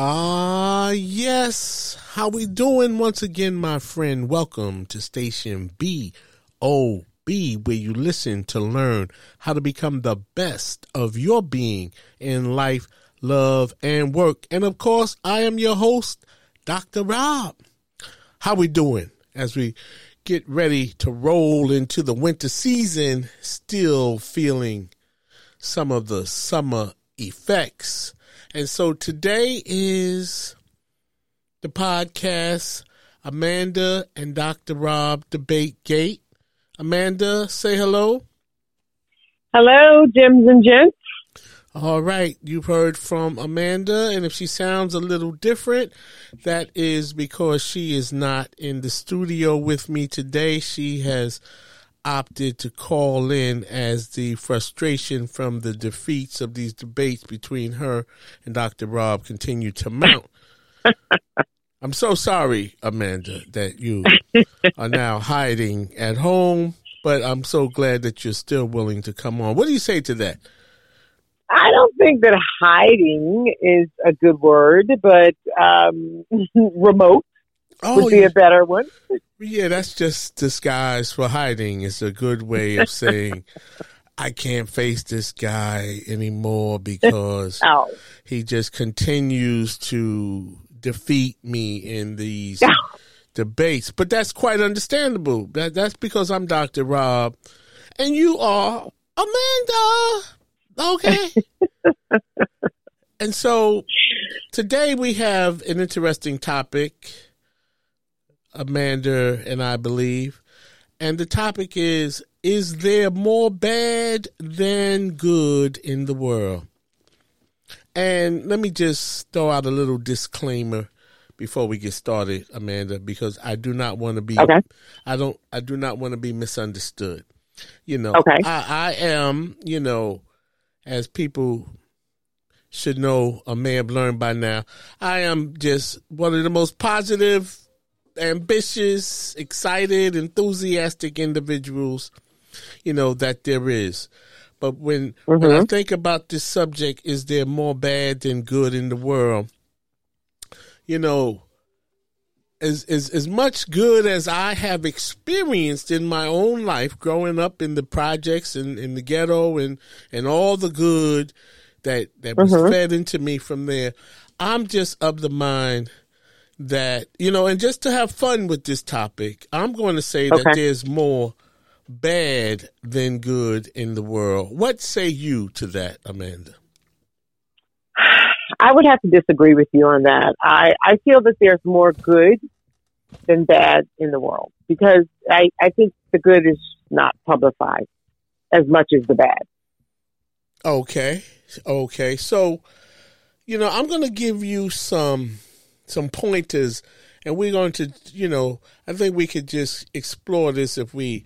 Ah, yes. How we doing once again, my friend? Welcome to station B O B, where you listen to learn how to become the best of your being in life, love, and work. And of course, I am your host, Dr. Rob. How we doing as we get ready to roll into the winter season, still feeling some of the summer effects and so today is the podcast Amanda and Dr. Rob Debate Gate. Amanda, say hello. Hello, Jims and Gents. All right, you've heard from Amanda, and if she sounds a little different, that is because she is not in the studio with me today. She has opted to call in as the frustration from the defeats of these debates between her and Dr. Rob continued to mount. I'm so sorry, Amanda, that you are now hiding at home, but I'm so glad that you're still willing to come on. What do you say to that? I don't think that hiding is a good word, but um, remote oh, would be yeah. a better one. Yeah, that's just disguise for hiding. It's a good way of saying I can't face this guy anymore because oh. he just continues to defeat me in these debates. But that's quite understandable. That that's because I'm Dr. Rob and you are Amanda. Okay. and so today we have an interesting topic Amanda and I believe. And the topic is Is there more bad than good in the world? And let me just throw out a little disclaimer before we get started, Amanda, because I do not want to be okay. I don't I do not want to be misunderstood. You know, okay. I, I am, you know, as people should know or may have learned by now, I am just one of the most positive ambitious, excited, enthusiastic individuals, you know, that there is. But when mm-hmm. when I mm-hmm. think about this subject, is there more bad than good in the world? You know, as as as much good as I have experienced in my own life, growing up in the projects and in the ghetto, and and all the good that that was mm-hmm. fed into me from there, I'm just of the mind that you know, and just to have fun with this topic, I'm going to say okay. that there's more bad than good in the world. What say you to that, Amanda? I would have to disagree with you on that. I, I feel that there's more good than bad in the world because I, I think the good is not publicized as much as the bad. Okay. Okay. So, you know, I'm going to give you some some pointers, and we're going to, you know, I think we could just explore this if we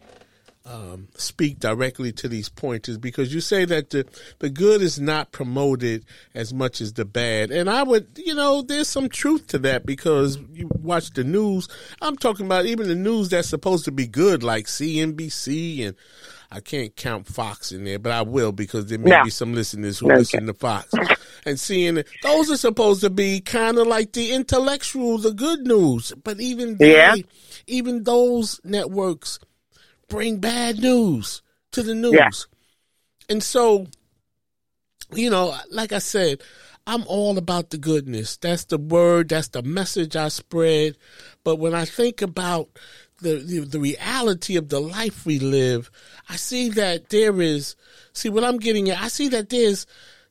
um, speak directly to these pointers because you say that the the good is not promoted as much as the bad, and I would, you know, there's some truth to that because you watch the news. I'm talking about even the news that's supposed to be good, like CNBC and I can't count Fox in there, but I will because there may yeah. be some listeners who okay. listen to Fox and CNN. Those are supposed to be kind of like the intellectual, the good news. But even they, yeah. even those networks bring bad news to the news. Yeah. And so, you know, like I said, I'm all about the goodness. That's the word. That's the message I spread. But when I think about the, the, the reality of the life we live, I see that there is. See what I'm getting at. I see that there's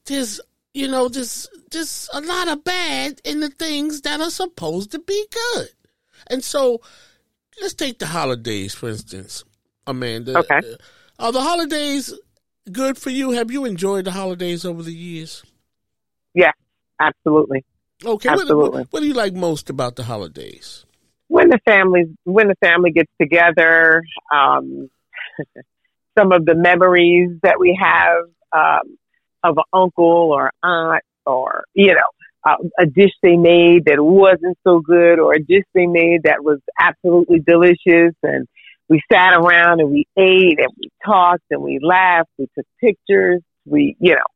there's you know there's just a lot of bad in the things that are supposed to be good. And so, let's take the holidays for instance, Amanda. Okay. Uh, are the holidays good for you? Have you enjoyed the holidays over the years? Yeah, absolutely. Okay. Absolutely. What, what, what do you like most about the holidays? When the family when the family gets together, um, some of the memories that we have um, of an uncle or aunt or you know uh, a dish they made that wasn't so good or a dish they made that was absolutely delicious. And we sat around and we ate and we talked and we laughed. We took pictures. We you know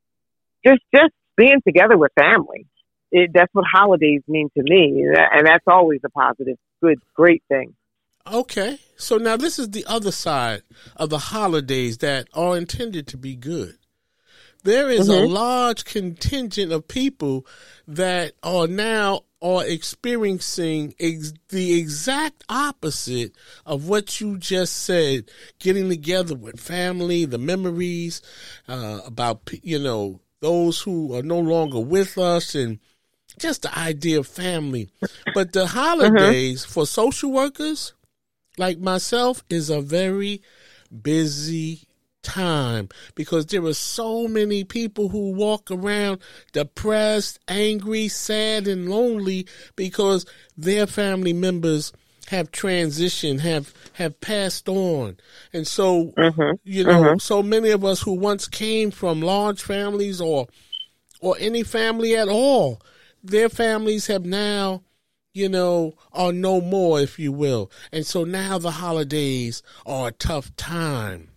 just just being together with family it, that's what holidays mean to me and that's always a positive good great thing Okay. So now this is the other side of the holidays that are intended to be good. There is Mm-hmm. a large contingent of people that are now are experiencing ex- the exact opposite of what you just said, getting together with family, the memories uh, about you know those who are no longer with us and just the idea of family. But the holidays uh-huh. for social workers like myself is a very busy time because there are so many people who walk around depressed, angry, sad, and lonely because their family members have transitioned, have have passed on. And so uh-huh. you know, uh-huh. so many of us who once came from large families or or any family at all, their families have now you know, are no more, if you will. And so now the holidays are a tough time,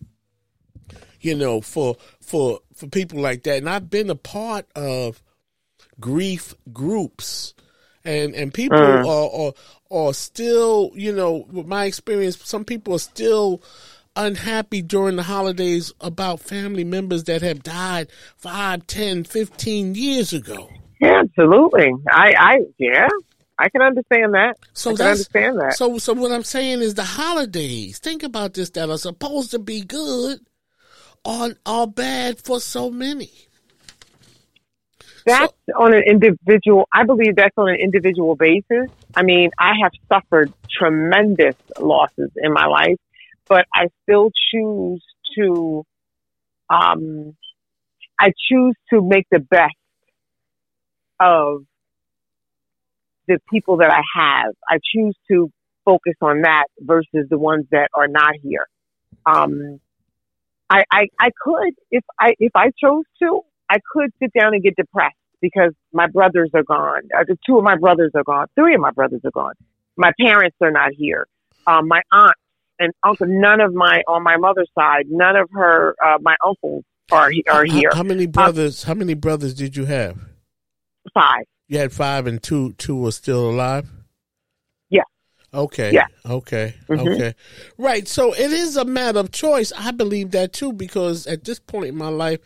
you know, for for for people like that. And I've been a part of grief groups, and and people Mm. are, are are still, you know, with my experience, some people are still unhappy during the holidays about family members that have died five, ten, fifteen years ago. Absolutely i i yeah i can understand that So i can understand that So, so what I'm saying is the holidays. Think about this that are supposed to be good are are bad for so many. That's on an individual, I believe that's on an individual basis. I mean, I have suffered tremendous losses in my life, but I still choose to, um, I choose to make the best of the people that I have. I choose to focus on that versus the ones that are not here. Um, I, I, I could, if I, if I chose to, I could sit down and get depressed because my brothers are gone. Uh, two of my brothers are gone. Three of my brothers are gone. My parents are not here. Um, my aunt and uncle, none of my, on my mother's side, none of her, uh, my uncles are, are here. How, many brothers? how many brothers did you have? Five. You had five, and two two were still alive. Yeah. Okay. Yeah. Okay. Mhm. Okay. Right. So it is a matter of choice. I believe that too because at this point in my life,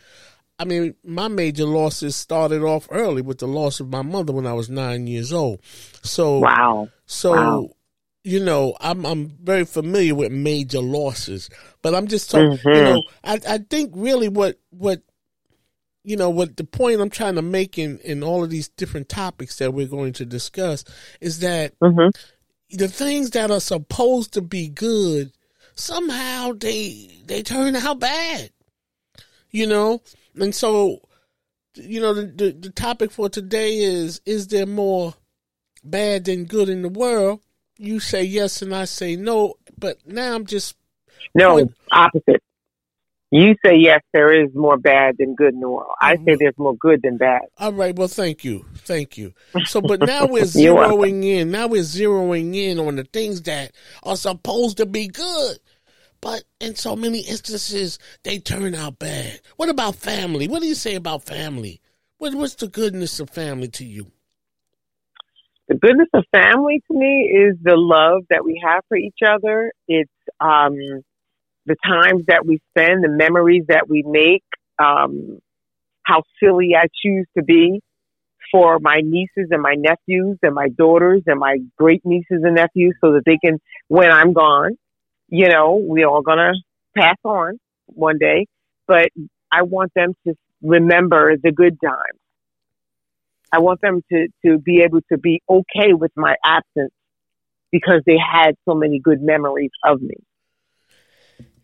I mean, my major losses started off early with the loss of my mother when I was nine years old. So Wow. So, Wow. you know, I'm I'm very familiar with major losses, but I'm just talking. You Mhm. know, I I think really what what you know what the point I'm trying to make in in all of these different topics that we're going to discuss is that hmm the things that are supposed to be good somehow they they turn out bad you know? And so you know the, the the topic for today is is there more bad than good in the world? You say yes and i say no but now i'm just No, What- opposite. You say yes, there is more bad than good in the world. I Mm-hmm. say there's more good than bad. all right well thank you. Thank you. So but now we're zeroing in. Now we're zeroing in on the things that are supposed to be good. But in so many instances they turn out bad. What about family? What do you say about family? What, what's the goodness of family to you? The goodness of family to me is the love that we have for each other. It's um, the times that we spend, the memories that we make, um, how silly I choose to be. for my nieces and my nephews and my daughters and my great nieces and nephews so that they can, when I'm gone, you know, we're all gonna pass on one day, but I want them to remember the good times. I want them to, to be able to be okay with my absence because they had so many good memories of me.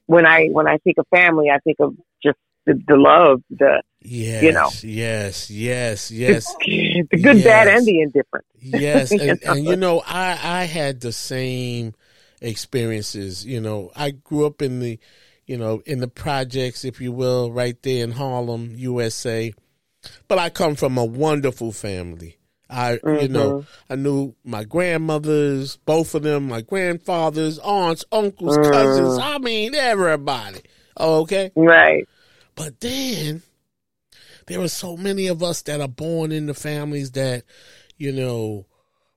When I when I think of family, I think of just the, the love, the yes, you know, yes, yes, yes, the, the good, yes. bad, and the indifferent. yes, and, You know? and you know, I I had the same experiences. You know, I grew up in the, you know, in the projects, if you will, right there in Harlem, USA. But I come from a wonderful family. I, you know, mm-hmm. I knew my grandmothers, both of them, my grandfathers, aunts, uncles, cousins. Mm. I mean, everybody. Okay. right. But then there are so many of us that are born into families that, you know,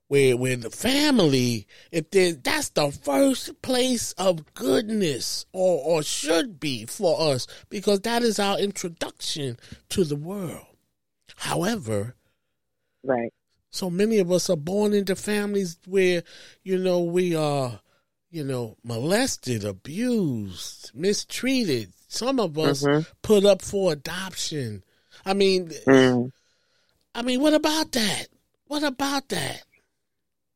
where where the family, if that's the first place of goodness or or should be for us because that is our introduction to the world. However, Right. So many of us are born into families where, you know, we are, you know, molested, abused, mistreated. Some of us Mhm. put up for adoption. I mean, Mm. I mean, what about that? What about that?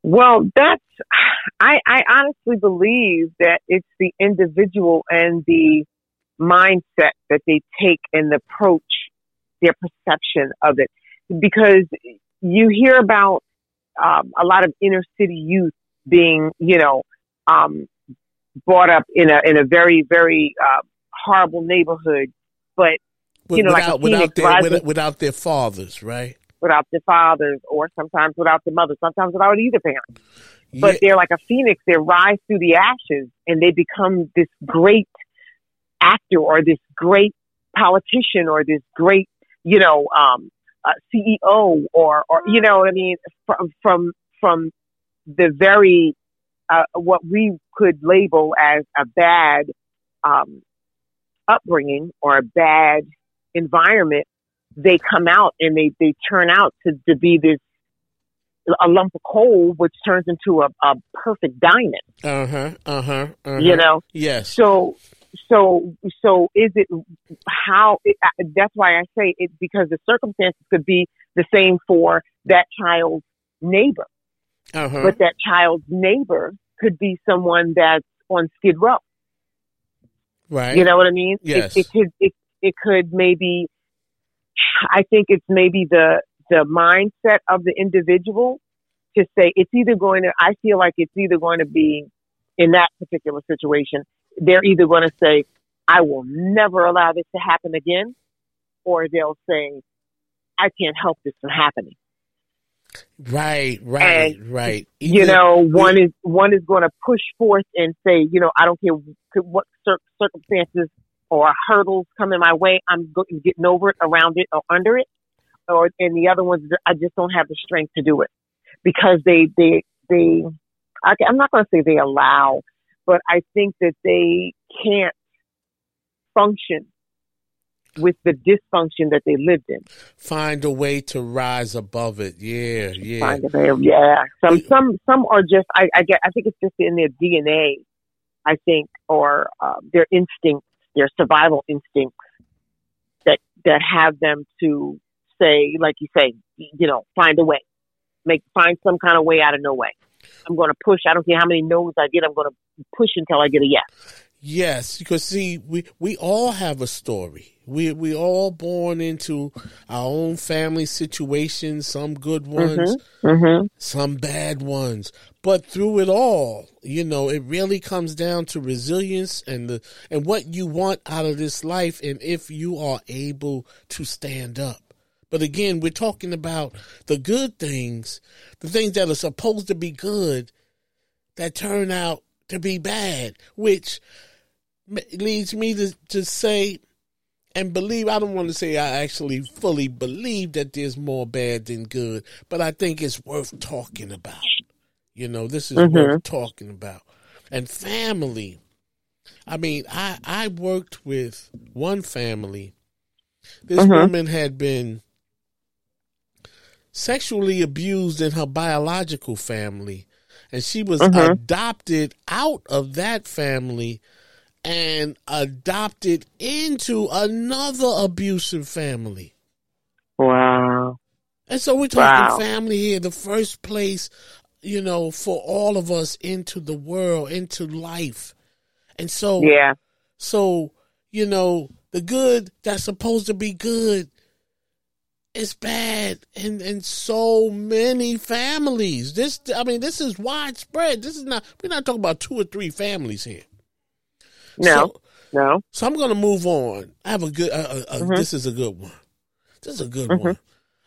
Well, that's, I, I honestly believe that it's the individual and the mindset that they take and the approach, their perception of it. Because you hear about um, a lot of inner city youth being, you know, um, brought up in a, in a very, very uh, horrible neighborhood, but You know, like without, a without their rising- without, their fathers, right? without their fathers or sometimes without the mothers, sometimes without either parent. but Yeah, they're like a phoenix. They rise through the ashes and they become this great actor or this great politician or this great, you know, um, uh, CEO or, or, you know what I mean? From, from, from the very, uh, what we could label as a bad, um, upbringing or a bad environment, they come out and they, they turn out to, to be this a lump of coal, which turns into a, a perfect diamond. uh huh, uh huh, uh-huh. You know, Yes, so so so is it how? It, that's why I say it because the circumstances could be the same for that child's neighbor, uh huh. but that child's neighbor could be someone that's on Skid Row. right. You know what I mean? Yes. It, it could it, it could maybe. I think it's maybe the the mindset of the individual to say it's either going to. I feel like it's either going to be in that particular situation. They're either going to say, "I will never allow this to happen again," or they'll say, "I can't help this from happening." Right, right, right. you know, one is one is going to push forth and say, you know, I don't care what cir- circumstances or hurdles come in my way, I'm go- getting over it, around it, or under it. Or and the other ones, I just don't have the strength to do it because they they they. I, I'm not going to say they allow, but I think that they can't function with the dysfunction that they lived in. find a way to rise above it. Yeah, yeah. Find a way. Yeah. Some some some are just I, I get I think it's just in their DNA, I think, or uh, their instincts, their survival instincts that that have them to say, like you say, you know, find a way. Make find some kind of way out of no way. I'm gonna push. I don't care how many no's I get, I'm gonna push until I get a yes. Yes, because see, we we all have a story. We we all born into our own family situations. Some good ones, Mm-hmm. some bad ones. But through it all, you know, it really comes down to resilience and the and what you want out of this life, and if you are able to stand up. But again, we're talking about the good things, the things that are supposed to be good, that turn out to be bad, which leads me to, to say and believe I don't want to say I actually fully believe that there's more bad than good, but I think it's worth talking about. You know, this is Mhm. worth talking about. And family. I mean, I I worked with one family. This Mhm. woman had been sexually abused in her biological family, and she was Mhm. adopted out of that family and adopted into another abusive family. Wow. And so we're talking Wow. family here, the first place, you know, for all of us into the world, into life. And so, Yeah. so, you know, the good that's supposed to be good is bad in, in so many families. This, I mean, this is widespread. This is not, we're not talking about two or three families here. No. So, no. so I'm going to move on. I have a good. Uh, uh, Mhm. This is a good one. This is a good Mhm. one.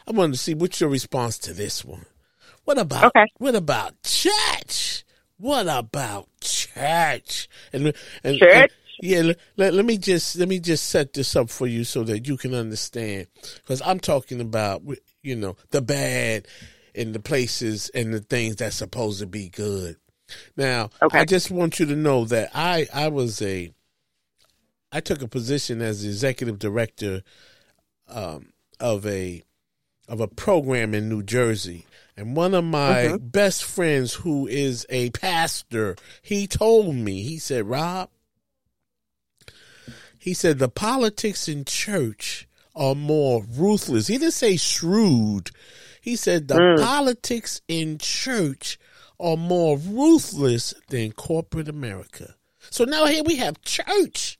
I wanted to see what's your response to this one. What about Okay. what about church? What about church? And and, Church? and- yeah, let, let, let me just let me just set this up for you so that you can understand because I'm talking about you know the bad and the places and the things that's supposed to be good. Now, Okay. I just want you to know that I I was a I took a position as the executive director um, of a of a program in New Jersey, and one of my Mm-hmm. best friends, who is a pastor, he told me he said, "Rob," he said, "the politics in church are more ruthless." He didn't say shrewd. He said the Mm. politics in church are more ruthless than corporate America. So now here we have church.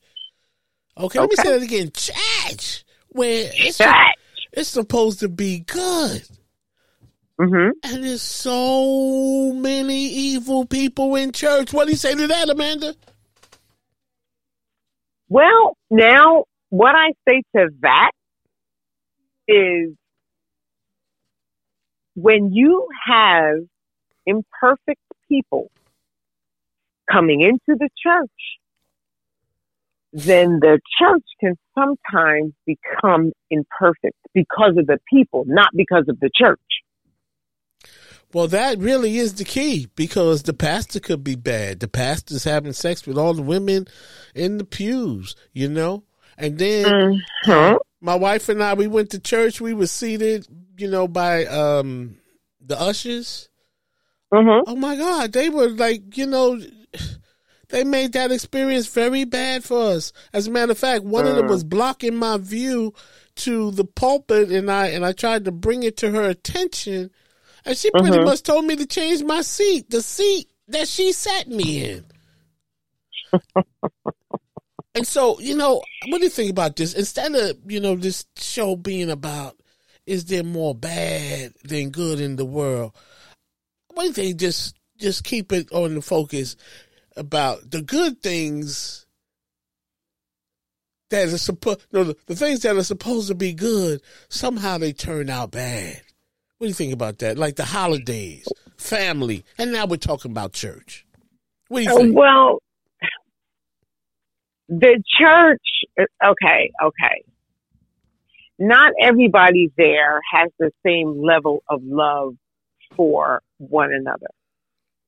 Okay, let me say that again. Church, where it's, Church. it's supposed to be good. hmm And there's so many evil people in church. What do you say to that, Amanda? Well, now what I say to that is when you have imperfect people coming into the church, then the church can sometimes become imperfect because of the people, not because of the church. Well, that really is the key because the pastor could be bad. The pastor's having sex with all the women in the pews, you know? And then Mhm. my wife and I, we went to church. We were seated, you know, by um the ushers. Mhm. Oh my God, they were like, you know, they made that experience very bad for us. As a matter of fact, one of them Mm. was blocking my view to the pulpit, and I and I tried to bring it to her attention, and she pretty Mhm. much told me to change my seat, the seat that she sat me in. and so, you know, what do you think about this? Instead of you know this show being about is there more bad than good in the world? What do you think? Just just keep it on the focus about the good things that are supposed no the, the things that are supposed to be good somehow they turn out bad. What do you think about that? Like the holidays, family, and now we're talking about church. What do you think? Well, the church, okay, okay. Not everybody there has the same level of love for one another.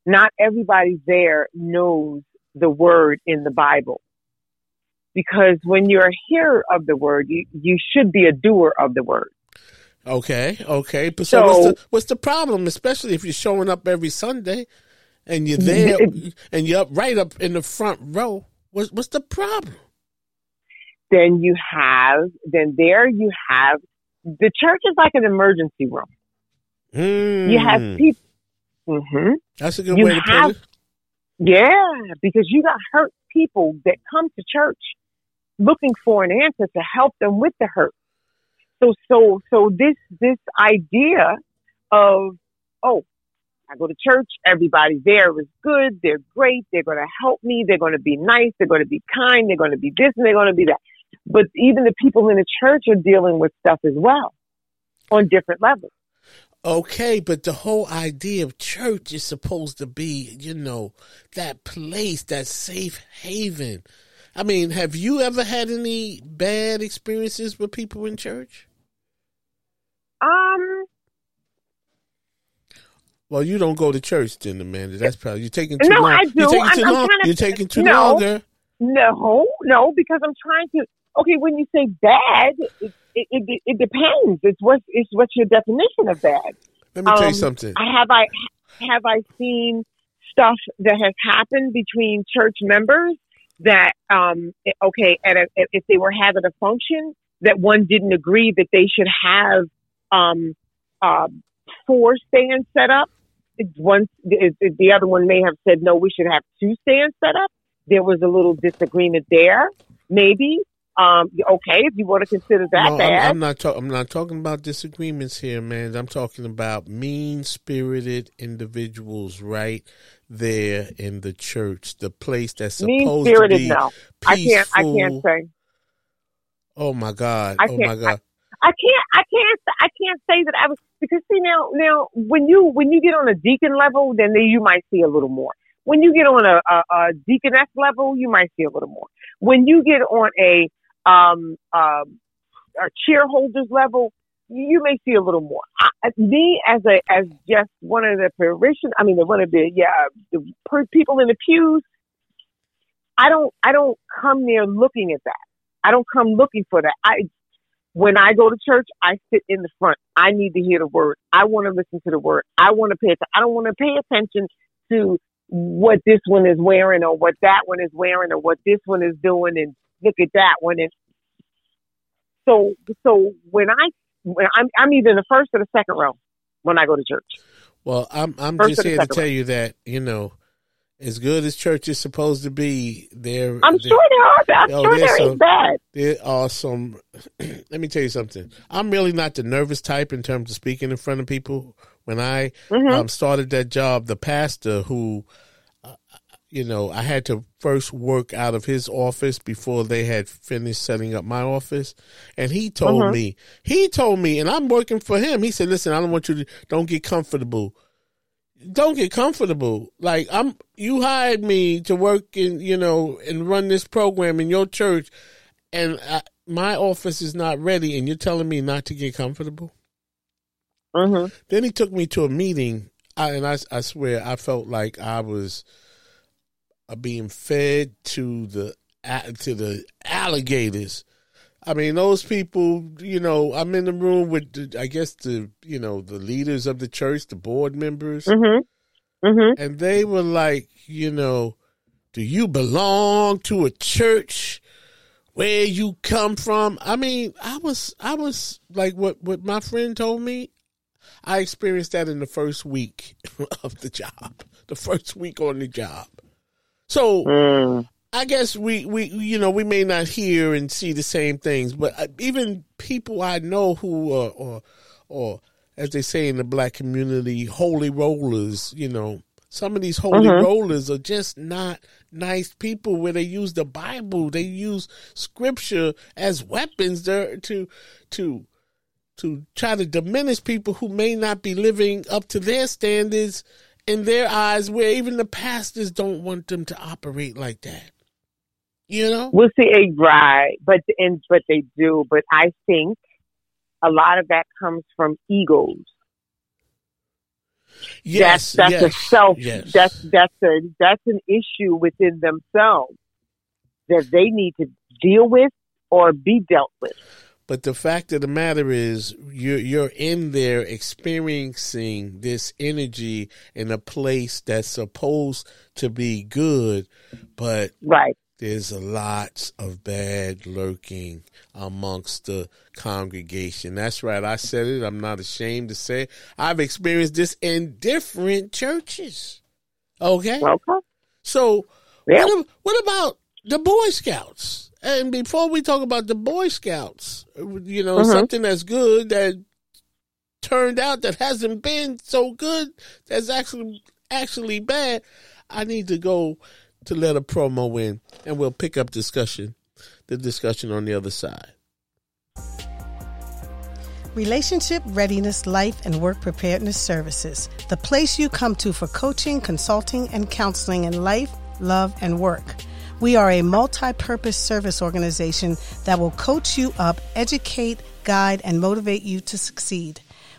Not everybody there knows the word in the Bible. Because when you're a hearer of the word, you, you should be a doer of the word. Okay, okay. But so, what's the what's the problem? Especially if you're showing up every Sunday and you're there and you're up right up in the front row. What's what's the problem? Then you have, then there you have, the church is like an emergency room. You have Hmm. people. hmm That's a good you way to put it. Yeah, because you got hurt people that come to church looking for an answer to help them with the hurt. So, so, so this, this idea of, oh, I go to church, everybody there is good, they're great, they're going to help me, they're going to be nice, they're going to be kind, they're going to be this and they're going to be that. But even the people in the church are dealing with stuff as well on different levels. Okay, but the whole idea of church is supposed to be, you know, that place, that safe haven. I mean, have you ever had any bad experiences with people in church? Um, Well, you don't go to church then, Amanda. That's probably you're taking too No, long. I do. You're taking I'm- too I'm long. to- You're taking too No. long there. No, no, because I'm trying to. Okay, when you say bad, it, it, it, it depends. It's what it's what's your definition of bad. Let me tell you um, something. Have I have I seen stuff that has happened between church members that um okay at a, if they were having a function that one didn't agree that they should have um uh, four stands set up. One the other one may have said no, we should have two stands set up. There was a little disagreement there, maybe. Um, okay, if you want to consider that no, bad. I'm, I'm not. I'm not talking about disagreements here, man. I'm talking about mean-spirited individuals, right there in the church, the place that's supposed to be no. Peaceful. I can't. I can't say. Oh my God! I oh my God! I, can't. I can't. I can't say that I was because see now, now when you when you get on a deacon level, then you might see a little more. When you get on a, a, a deaconess level, you might see a little more. When you get on a um, um, uh, chairholders level, you may see a little more. I, me as a as just one of the parishioners, I mean, the one of the yeah the per, people in the pews. I don't I don't come there looking at that. I don't come looking for that. I when I go to church, I sit in the front. I need to hear the word. I want to listen to the word. I want to pay. Attention. I don't want to pay attention to what this one is wearing or what that one is wearing or what this one is doing and look at that one. And so, so when I, when I'm, I'm either in the first or the second row when I go to church. Well, I'm, I'm first just here to tell row. you that, you know, as good as church is supposed to be, there. I'm sure there are. I'm oh, sure there some, bad. There are some. let me tell you something. I'm really not the nervous type in terms of speaking in front of people. When I mm-hmm. um, started that job, the pastor who you know, I had to first work out of his office before they had finished setting up my office. And he told uh-huh. me, he told me, and I'm working for him. He said, listen, I don't want you to, don't get comfortable. Don't get comfortable. Like I'm, you hired me to work in, you know, and run this program in your church. And I, my office is not ready. And you're telling me not to get comfortable. Uh-huh. Then he took me to a meeting. I, and I, I swear I felt like I was, are being fed to the to the alligators. I mean, those people, you know, I'm in the room with, the, I guess, the, you know, the leaders of the church, the board members. Mm-hmm. Mm-hmm. And they were like, you know, do you belong to a church where you come from? I mean, I was, I was like, what, what my friend told me, I experienced that in the first week of the job, the first week on the job. So mm. I guess we, we, you know, we may not hear and see the same things, but uh, even people I know who are, or, or as they say in the black community, holy rollers, you know, some of these holy mm-hmm. rollers are just not nice people where they use the Bible, they use scripture as weapons there to, to, to try to diminish people who may not be living up to their standards in their eyes where even the pastors don't want them to operate like that. You know? We'll see a right, but and but they do. But I think a lot of that comes from egos. Yes, that's, that's yes, a self. Yes. That's that's a that's an issue within themselves that they need to deal with or be dealt with. But the fact of the matter is, you're you're in there experiencing this energy in a place that's supposed to be good, but right there's a lot of bad lurking amongst the congregation. That's right. I said it. I'm not ashamed to say it. I've experienced this in different churches. Okay. Okay. So yeah. what, what about the Boy Scouts? And before we talk about the Boy Scouts, you know, mm-hmm. something that's good that turned out that hasn't been so good that's actually actually bad. I need to go to let a promo in, and we'll pick up discussion, the discussion on the other side. Relationship Readiness Life and Work Preparedness Services, the place you come to for coaching, consulting, and counseling in life, love, and work. We are a multi purpose service organization that will coach you up, educate, guide, and motivate you to succeed.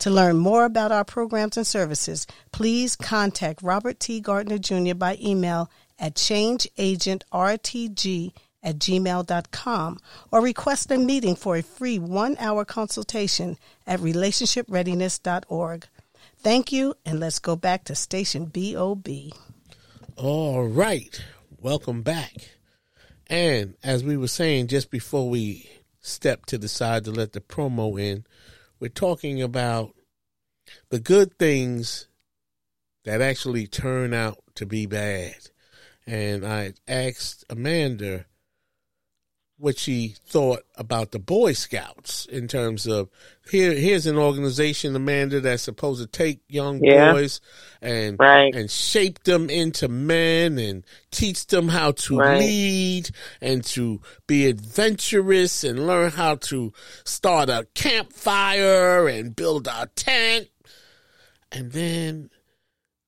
To learn more about our programs and services, please contact Robert T. Gardner Jr. by email at changeagentrtg at gmail.com or request a meeting for a free one hour consultation at relationshipreadiness.org. Thank you, and let's go back to Station BOB. All right. Welcome back. And as we were saying just before we stepped to the side to let the promo in, we're talking about the good things that actually turn out to be bad. And I asked Amanda what she thought about the Boy Scouts in terms of here here's an organization, Amanda, that's supposed to take young Yeah. boys and Right. and shape them into men and teach them how to Right. lead and to be adventurous and learn how to start a campfire and build a tent. And then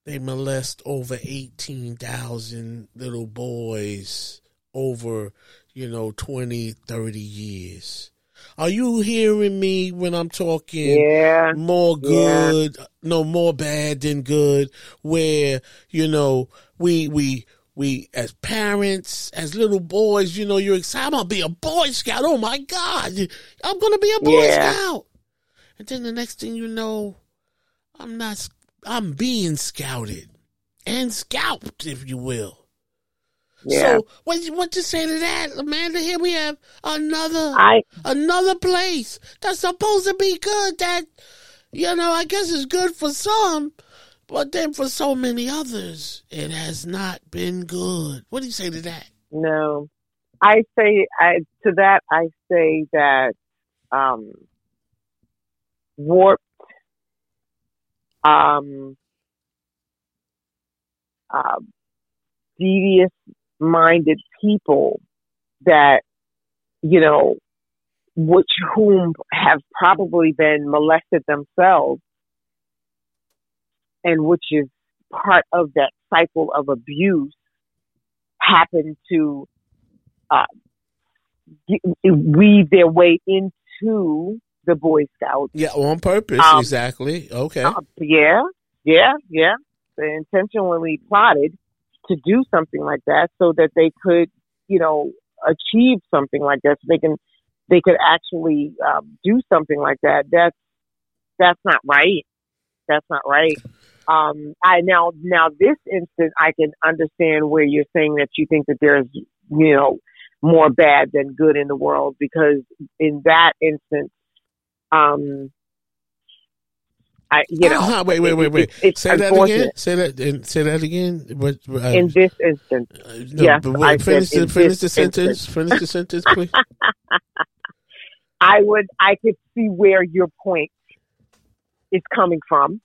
they molest over 18,000 little boys over, you know, 20, 30 years. Are you hearing me when I'm talking? Yeah. more Yeah. good, no more bad than good. Where you know we we we as parents, as little boys, you know, you're excited. I'm gonna be a Boy Scout. Oh my God, I'm gonna be a Boy Yeah. Scout. And then the next thing you know, I'm not. I'm being scouted and scalped, if you will. Yeah. So what what you say to that, Amanda? Here we have another I another place that's supposed to be good that you know i guess is good for some but then for so many others it has not been good what do you say to that no. I say I to that I say that um warped um uh, devious minded people that you know which whom have probably been molested themselves and which is part of that cycle of abuse happen to uh, weave their way into the Boy Scouts. yeah on purpose Um, exactly okay Uh, yeah, yeah, yeah. They intentionally plotted to do something like that so that they could, you know, achieve something like that. So they can, they could actually um, do something like that. That's that's not right. That's not right. Um, I now now this instance, I can understand where you're saying that you think that there's, you know, more bad than good in the world because in that instance, um, I you know, uh-huh. wait wait wait wait. it's, it's say that again. say that and say that again. What, uh, In this instance, uh, no, yes, but wait, finish the finish the sentence. finish the sentence please. I would, I could see where your point is coming from.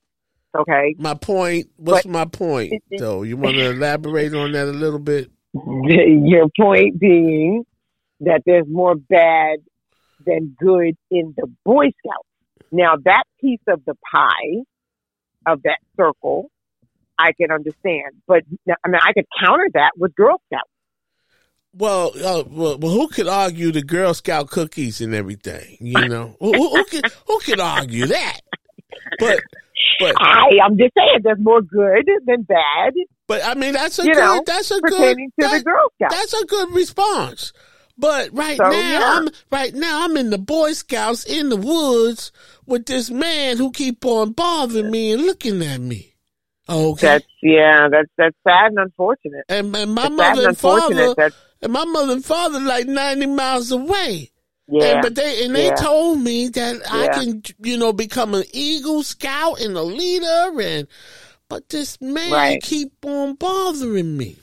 Okay. my point what's But- my point though? You want to elaborate on that a little bit? Your point being that there's more bad than good in the Boy Scouts. Now that piece of the pie of that circle, I can understand, but I mean, I could counter that with Girl Scouts. Well, uh, well, who could argue the Girl Scout cookies and everything? You know, who, who, who could who could argue that? But but I, I'm just saying, there's more good than bad but I mean that's a You good know, that's a good pertaining to the that- that's a good response. But right So, now, yeah. I'm right now I'm in the Boy Scouts in the woods with this man who keep on bothering me and looking at me. Okay, That's yeah, that's that's sad and unfortunate. and, and my sad mother and father. That's and my mother and father like ninety miles away. yeah, And, but they and they yeah. told me that I can, you know, become an Eagle Scout and a leader, and but this man Right. keep on bothering me.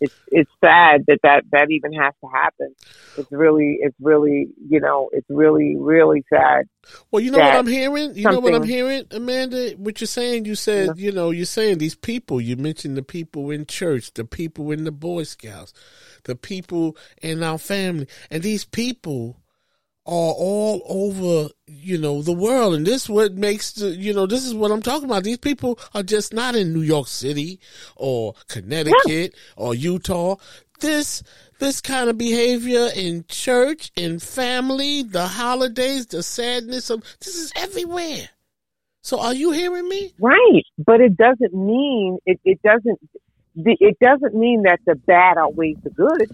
It's it's sad that that that even has to happen. It's really it's really you know it's really really sad. Well, you know what I'm hearing. You know what I'm hearing, Amanda. What you're saying. You said yeah. you know you're saying these people. You mentioned the people in church, the people in the Boy Scouts, the people in our family, and these people are all over, you know, the world. And this what makes the, you know, this is what I'm talking about. These people are just not in New York City or Connecticut or Utah. This, this kind of behavior in church, in family, the holidays, the sadness of, this is everywhere. So are you hearing me? Right. But it doesn't mean, it, it doesn't, it doesn't mean that the bad outweighs the good.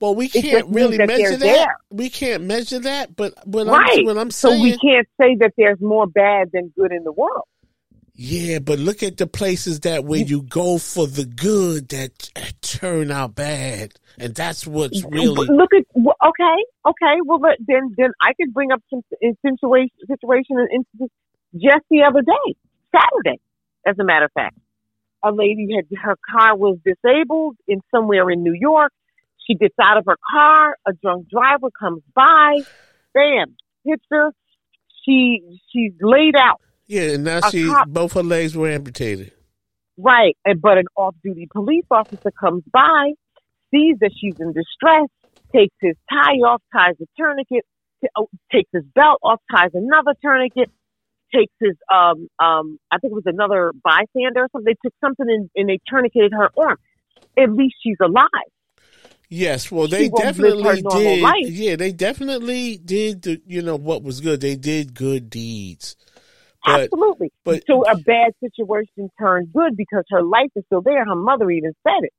Well, we can't really measure that. There. We can't measure that, but right. I'm, when I'm saying, so we can't say that there's more bad than good in the world. Yeah, but look at the places that where you go for the good that turn out bad, and that's what's really. Look at okay, okay. Well, then then I could bring up some situation situation and just the other day, Saturday, as a matter of fact. A lady had her car was disabled in somewhere in New York she gets out of her car. A drunk driver comes by. Bam! Hits her. She she's laid out. Yeah, and now she cop, both her legs were amputated. Right, and but an off-duty police officer comes by, sees that she's in distress, takes his tie off, ties a tourniquet, t- oh, takes his belt off, ties another tourniquet, takes his um um I think it was another bystander or something. They took something and, and they tourniqueted her arm. At least she's alive. Yes, well, they definitely did. Life. Yeah, they definitely did. The, you know what was good? They did good deeds. But, Absolutely. But so a bad situation turned good because her life is still there. Her mother even said it.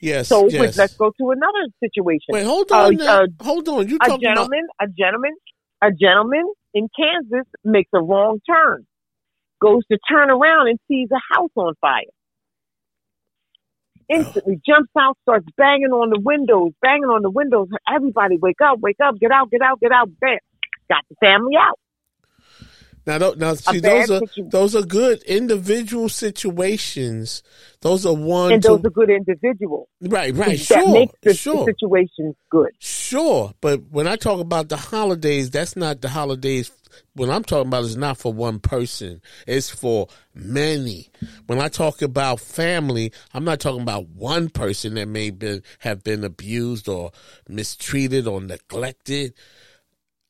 Yes. So yes. let's go to another situation. Wait, hold on. Uh, uh, hold on. You a gentleman, about- a gentleman, a gentleman in Kansas makes a wrong turn, goes to turn around and sees a house on fire instantly jumps out, starts banging on the windows, banging on the windows. Everybody, wake up, wake up, get out, get out, get out. Bam, got the family out. Now, now, see, those are those are good individual situations. Those are one, and those are good individuals. Right, right, that sure, makes the sure. situations good. Sure, but when I talk about the holidays, that's not the holidays what I'm talking about is not for one person. It's for many. When I talk about family, I'm not talking about one person that may be, have been abused or mistreated or neglected.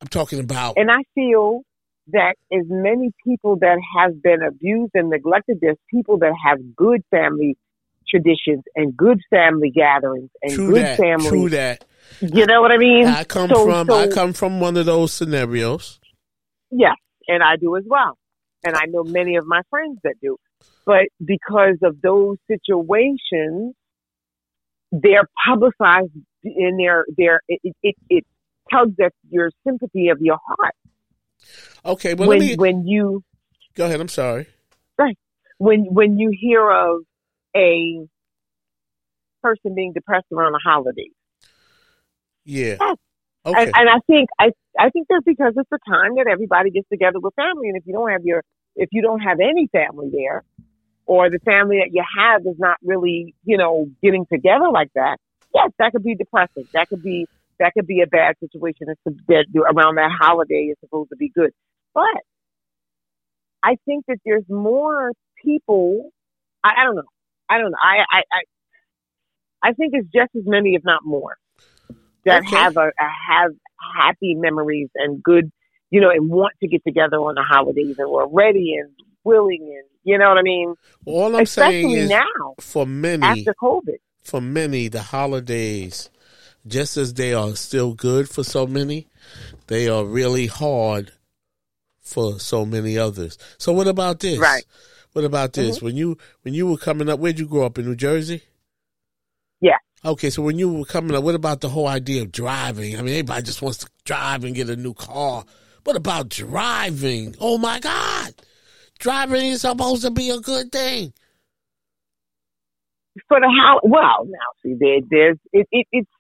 I'm talking about. And I feel that as many people that have been abused and neglected, there's people that have good family traditions and good family gatherings and true good that, family. True that. You know what I mean? I come so, from so, I come from one of those scenarios. Yes, and I do as well. And I know many of my friends that do. But because of those situations, they're publicized in their their it, it, it tugs at your sympathy of your heart. Okay, well when me... when you go ahead, I'm sorry. Right when when you hear of a person being depressed around the holidays. Yeah. Okay. And, and I think I I think that's because it's a time that everybody gets together with family, and if you don't have your if you don't have any family there, or the family that you have is not really you know getting together like that, yes, that could be depressing. That could be that could be a bad situation. It's that around that holiday is supposed to be good, but I think that there's more people. I, I don't know. I don't know. I, I I I think it's just as many, if not more that okay. have a, a, have happy memories and good, you know, and want to get together on the holidays and we're ready and willing and you know what I mean. All I'm Especially saying is now for many after COVID, for many the holidays, just as they are still good for so many, they are really hard for so many others. So what about this? Right. What about this? Mm-hmm. When you when you were coming up, where'd you grow up in New Jersey? Yeah. Okay, so when you were coming up, what about the whole idea of driving? I mean, everybody just wants to drive and get a new car. What about driving? Oh my God. Driving is supposed to be a good thing. For the how well now see there there's it, it it's it's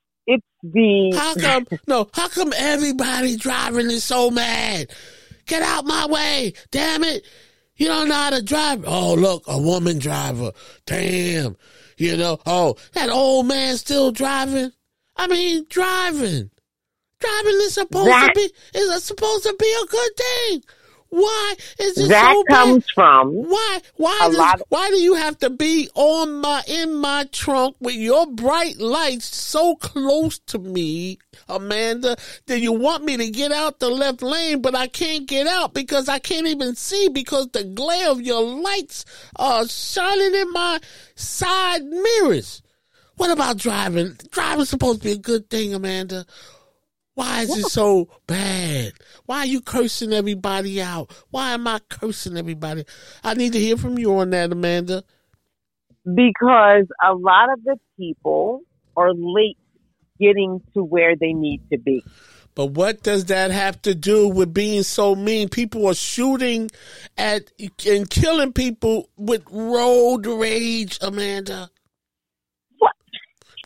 the How come no, how come everybody driving is so mad? Get out my way. Damn it. You don't know how to drive. Oh look, a woman driver. Damn. You know, oh, that old man still driving. I mean, driving. Driving is supposed That- to be is supposed to be a good thing. Why is this that so bad? comes from Why? Why? Does, of- why do you have to be on my in my trunk with your bright lights so close to me, Amanda? That you want me to get out the left lane, but I can't get out because I can't even see because the glare of your lights are shining in my side mirrors. What about driving? Driving's supposed to be a good thing, Amanda. Why is it so bad? Why are you cursing everybody out? Why am I cursing everybody? I need to hear from you on that, Amanda. because a lot of the people are late getting to where they need to be. But what does that have to do with being so mean? People are shooting at and killing people with road rage, Amanda.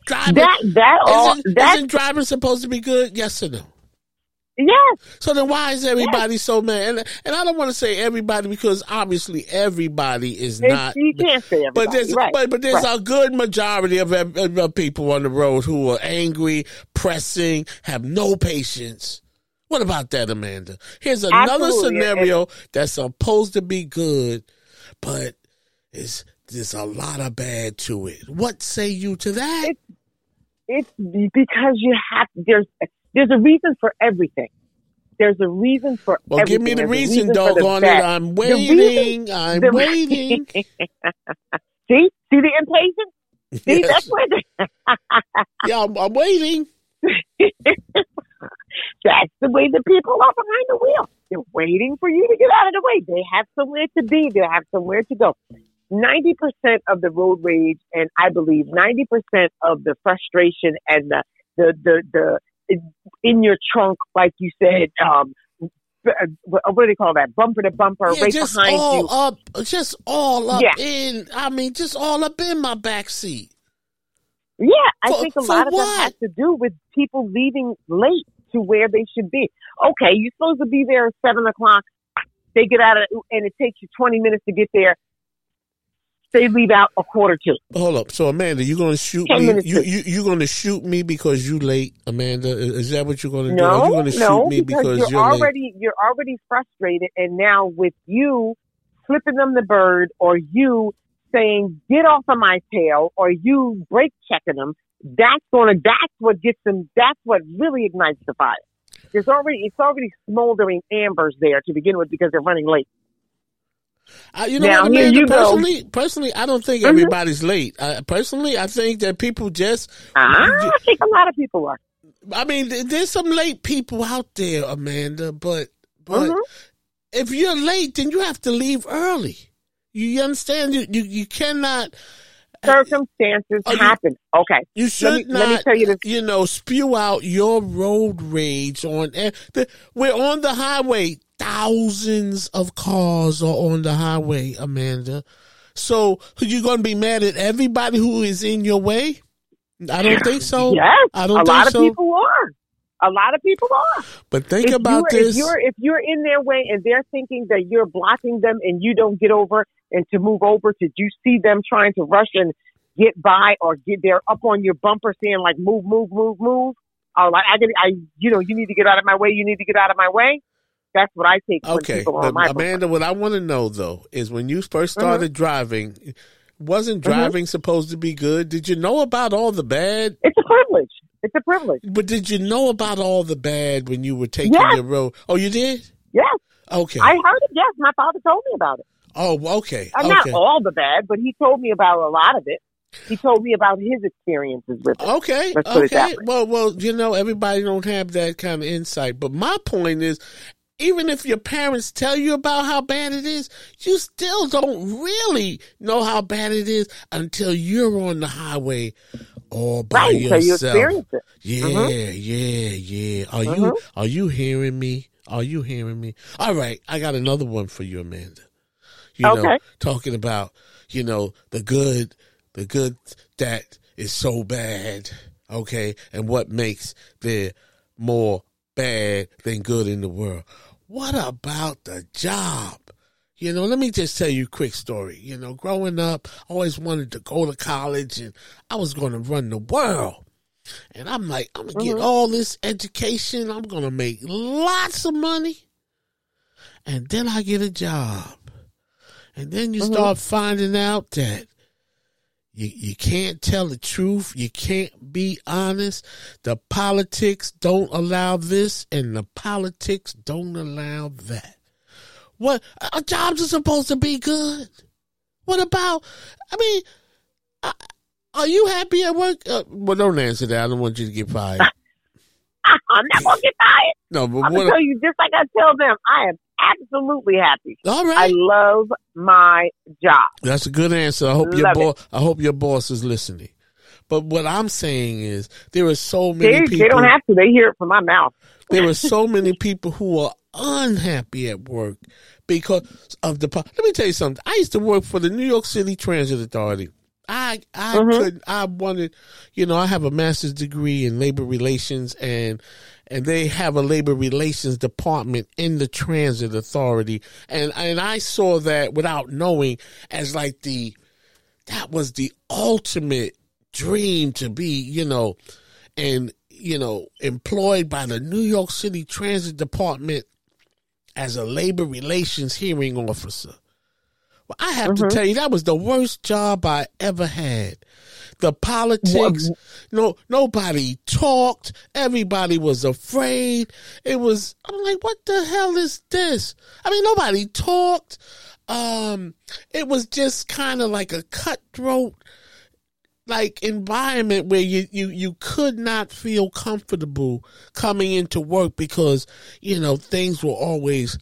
Driving, That that all isn't, that isn't driving supposed to be good? Yes or no? yes. So then why is everybody so mad? And, and I don't want to say everybody because obviously everybody is not. you can't say everybody. But there's right. but, but there's right. a good majority of, of, of people on the road who are angry, pressing, have no patience. What about that, Amanda? Here's another Absolutely. scenario that's supposed to be good, but is there's a lot of bad to it. What say you to that? It's- it's because you have there's there's a reason for everything. There's a reason for well, everything. give me the There's a reason, doggone it. I'm The reason- waiting. I'm the- waiting. see, see the impatience. See, Yes. that's where the, Yeah, I'm, I'm waiting. that's the way the people are behind the wheel. They're waiting for you to get out of the way. They have somewhere to be. They have somewhere to go. Ninety percent of the road rage, and I believe ninety percent of the frustration and the the the, the in your trunk, like you said, um, what do they call that? Bumper to bumper, Yeah, right just behind all you. up, just all up Yeah. in. I mean, just all up in my back seat. Yeah, I For- think a lot of what? that has to do with people leaving late to where they should be. Okay, you're supposed to be there at seven o'clock. They get out of, and it takes you twenty minutes to get there. They leave out a quarter to. Hold up. So Amanda, you gonna shoot Ten me? You you you gonna shoot me because you late, Amanda? Is that what you're gonna do? No, Are you gonna no, shoot me because, because you're, you're already you're already frustrated, and now with you flipping them the bird, or you saying "get off of my tail," or you brake checking them, that's gonna that's what gets them. That's what really ignites the fire. There's already it's already smoldering ambers there to begin with because they're running late. I, you know Now, what, Amanda? you go. personally, personally, I don't think Mhm. everybody's late. I, personally, I think that people just. Ah, I think a lot of people are. I mean, there's some late people out there, Amanda, but but Mhm. if you're late, then you have to leave early. You, you understand? You, you you cannot. Circumstances Are you- happen. Okay, You should let me, not. let me tell you this. you know, spew out your road rage on. eh, The, we're on the highway. Thousands of cars are on the highway, Amanda. So, you're going to be mad at everybody who is in your way? I don't think so. Yes, I don't a think lot of so. people are. A lot of people are. But think if about this. If you're if you're in their way and they're thinking that you're blocking them and you don't get over and to move over, did you see them trying to rush and get by or get they're up on your bumper saying like move, move, move, move? Or like I, I, you know, you need to get out of my way. You need to get out of my way. That's what I take Okay, people are on my. Amanda, what I want to know though is when you first Uh-huh. started driving, wasn't driving supposed to be good? Did you know about all the bad? It's a privilege. It's a privilege. But did you know about all the bad when you were taking Yes. your road? Oh, you did? Yes, Okay. I heard it. Yes, my father told me about it. oh, okay. Uh, okay. Not all the bad, but he told me about a lot of it. He told me about his experiences with it. Okay. Let's put it okay. that way. Well, well, you know, everybody don't have that kind of insight. But my point is, even if your parents tell you about how bad it is, you still don't really know how bad it is until you're on the highway all by Right, until you experience it. Yeah, Mhm. yeah, yeah. Are you Mhm. are you hearing me? Are you hearing me? All right, I got another one for you, Amanda. You know, Okay. talking about, you know, the good the good that is so bad, okay, and what makes the more bad than good in the world. What about the job? You know, let me just tell you a quick story. You know, growing up, I always wanted to go to college and I was going to run the world. And I'm like, I'm going to mm-hmm. get all this education. I'm going to make lots of money. And then I get a job. And then you mm-hmm. start finding out that you, you can't tell the truth. You can't be honest. The politics don't allow this and the politics don't allow that. What our jobs are supposed to be good. What about? I mean, uh, are you happy at work? Uh, well, don't answer that. I don't want you to get fired. I'm not gonna get fired. No, but I'm what? Tell you just like I tell them, I am absolutely happy. All right. I love my job. That's a good answer. I hope love your boss. I hope your boss is listening. But what I'm saying is, there are so many they, people. They don't have to. They hear it from my mouth. there are so many people who are unhappy at work because of the. Let me tell you something. I used to work for the New York City Transit Authority. I I mm-hmm. could I wanted, you know, I have a master's degree in labor relations and and they have a labor relations department in the transit authority and and I saw that without knowing as like the that was the ultimate dream to be, you know, and you know, employed by the New York City Transit Department as a labor relations hearing officer. Well, I have mm-hmm. to tell you, that was the worst job I ever had. The politics, what? no, nobody talked. Everybody was afraid. It was, I'm like, what the hell is this? I mean, nobody talked. Um, it was just kind of like a cutthroat like environment where you, you you could not feel comfortable coming into work because you know things were always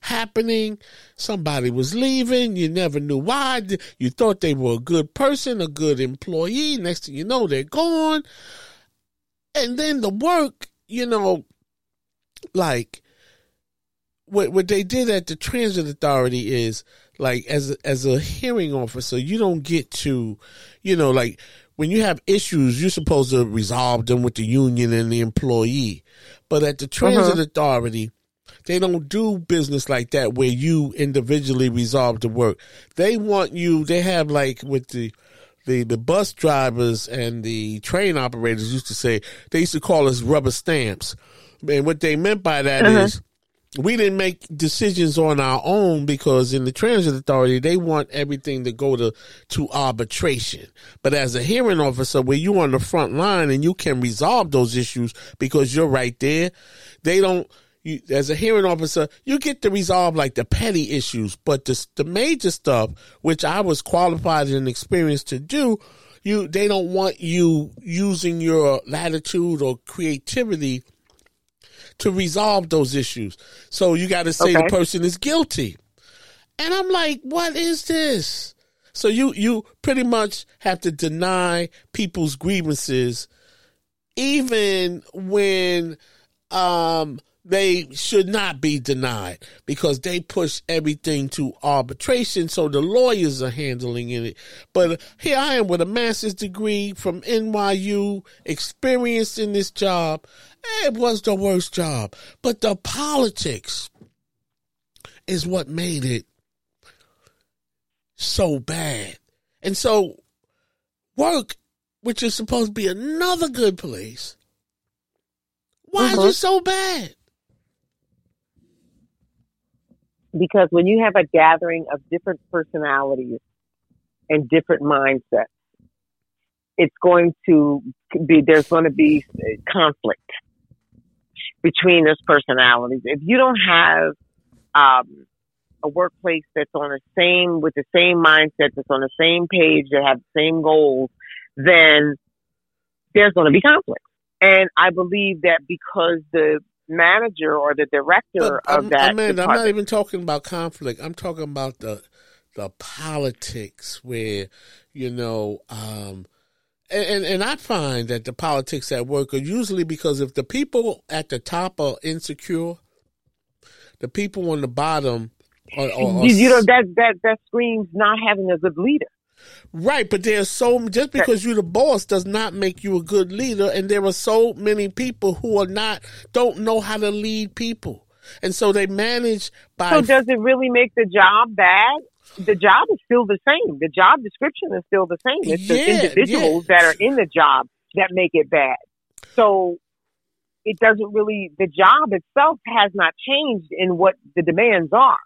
happening. Somebody was leaving. You never knew why. You thought they were a good person a good employee. Next thing you know they're gone. And then the work you know like what what they did at the transit authority is like as a, as a hearing officer, you don't get to, you know, like when you have issues, you're supposed to resolve them with the union and the employee. But at the transit uh-huh. authority, they don't do business like that where you individually resolve the work. They want you. They have like with the the the bus drivers and the train operators used to say they used to call us rubber stamps. And what they meant by that uh-huh. is we didn't make decisions on our own because in the transit authority they want everything to go to to arbitration but as a hearing officer where you're on the front line and you can resolve those issues because you're right there they don't you, as a hearing officer you get to resolve like the petty issues but the, the major stuff which i was qualified and experienced to do you they don't want you using your latitude or creativity to resolve those issues. So you got to say okay. the person is guilty. And I'm like, what is this? So you you pretty much have to deny people's grievances even when um they should not be denied because they push everything to arbitration. So the lawyers are handling it. But here I am with a master's degree from NYU, experienced in this job. It was the worst job. But the politics is what made it so bad. And so work, which is supposed to be another good place, why is it mm-hmm. so bad? Because when you have a gathering of different personalities and different mindsets, it's going to be, there's going to be conflict between those personalities. If you don't have, um, a workplace that's on the same, with the same mindset, that's on the same page, that have the same goals, then there's going to be conflict. And I believe that because the manager or the director but, of I'm, that. I'm not even talking about conflict. I'm talking about the the politics where you know. Um, and, and I find that the politics at work are usually because if the people at the top are insecure, the people on the bottom are, are, are you know that that that screams not having a good leader. Right, but there's so just because you're the boss does not make you a good leader, and there are so many people who are not don't know how to lead people. And so they manage by. So does it really make the job bad? The job is still the same. The job description is still the same. It's Yeah, the individuals that are in the job that make it bad. So it doesn't really, the job itself has not changed in what the demands are.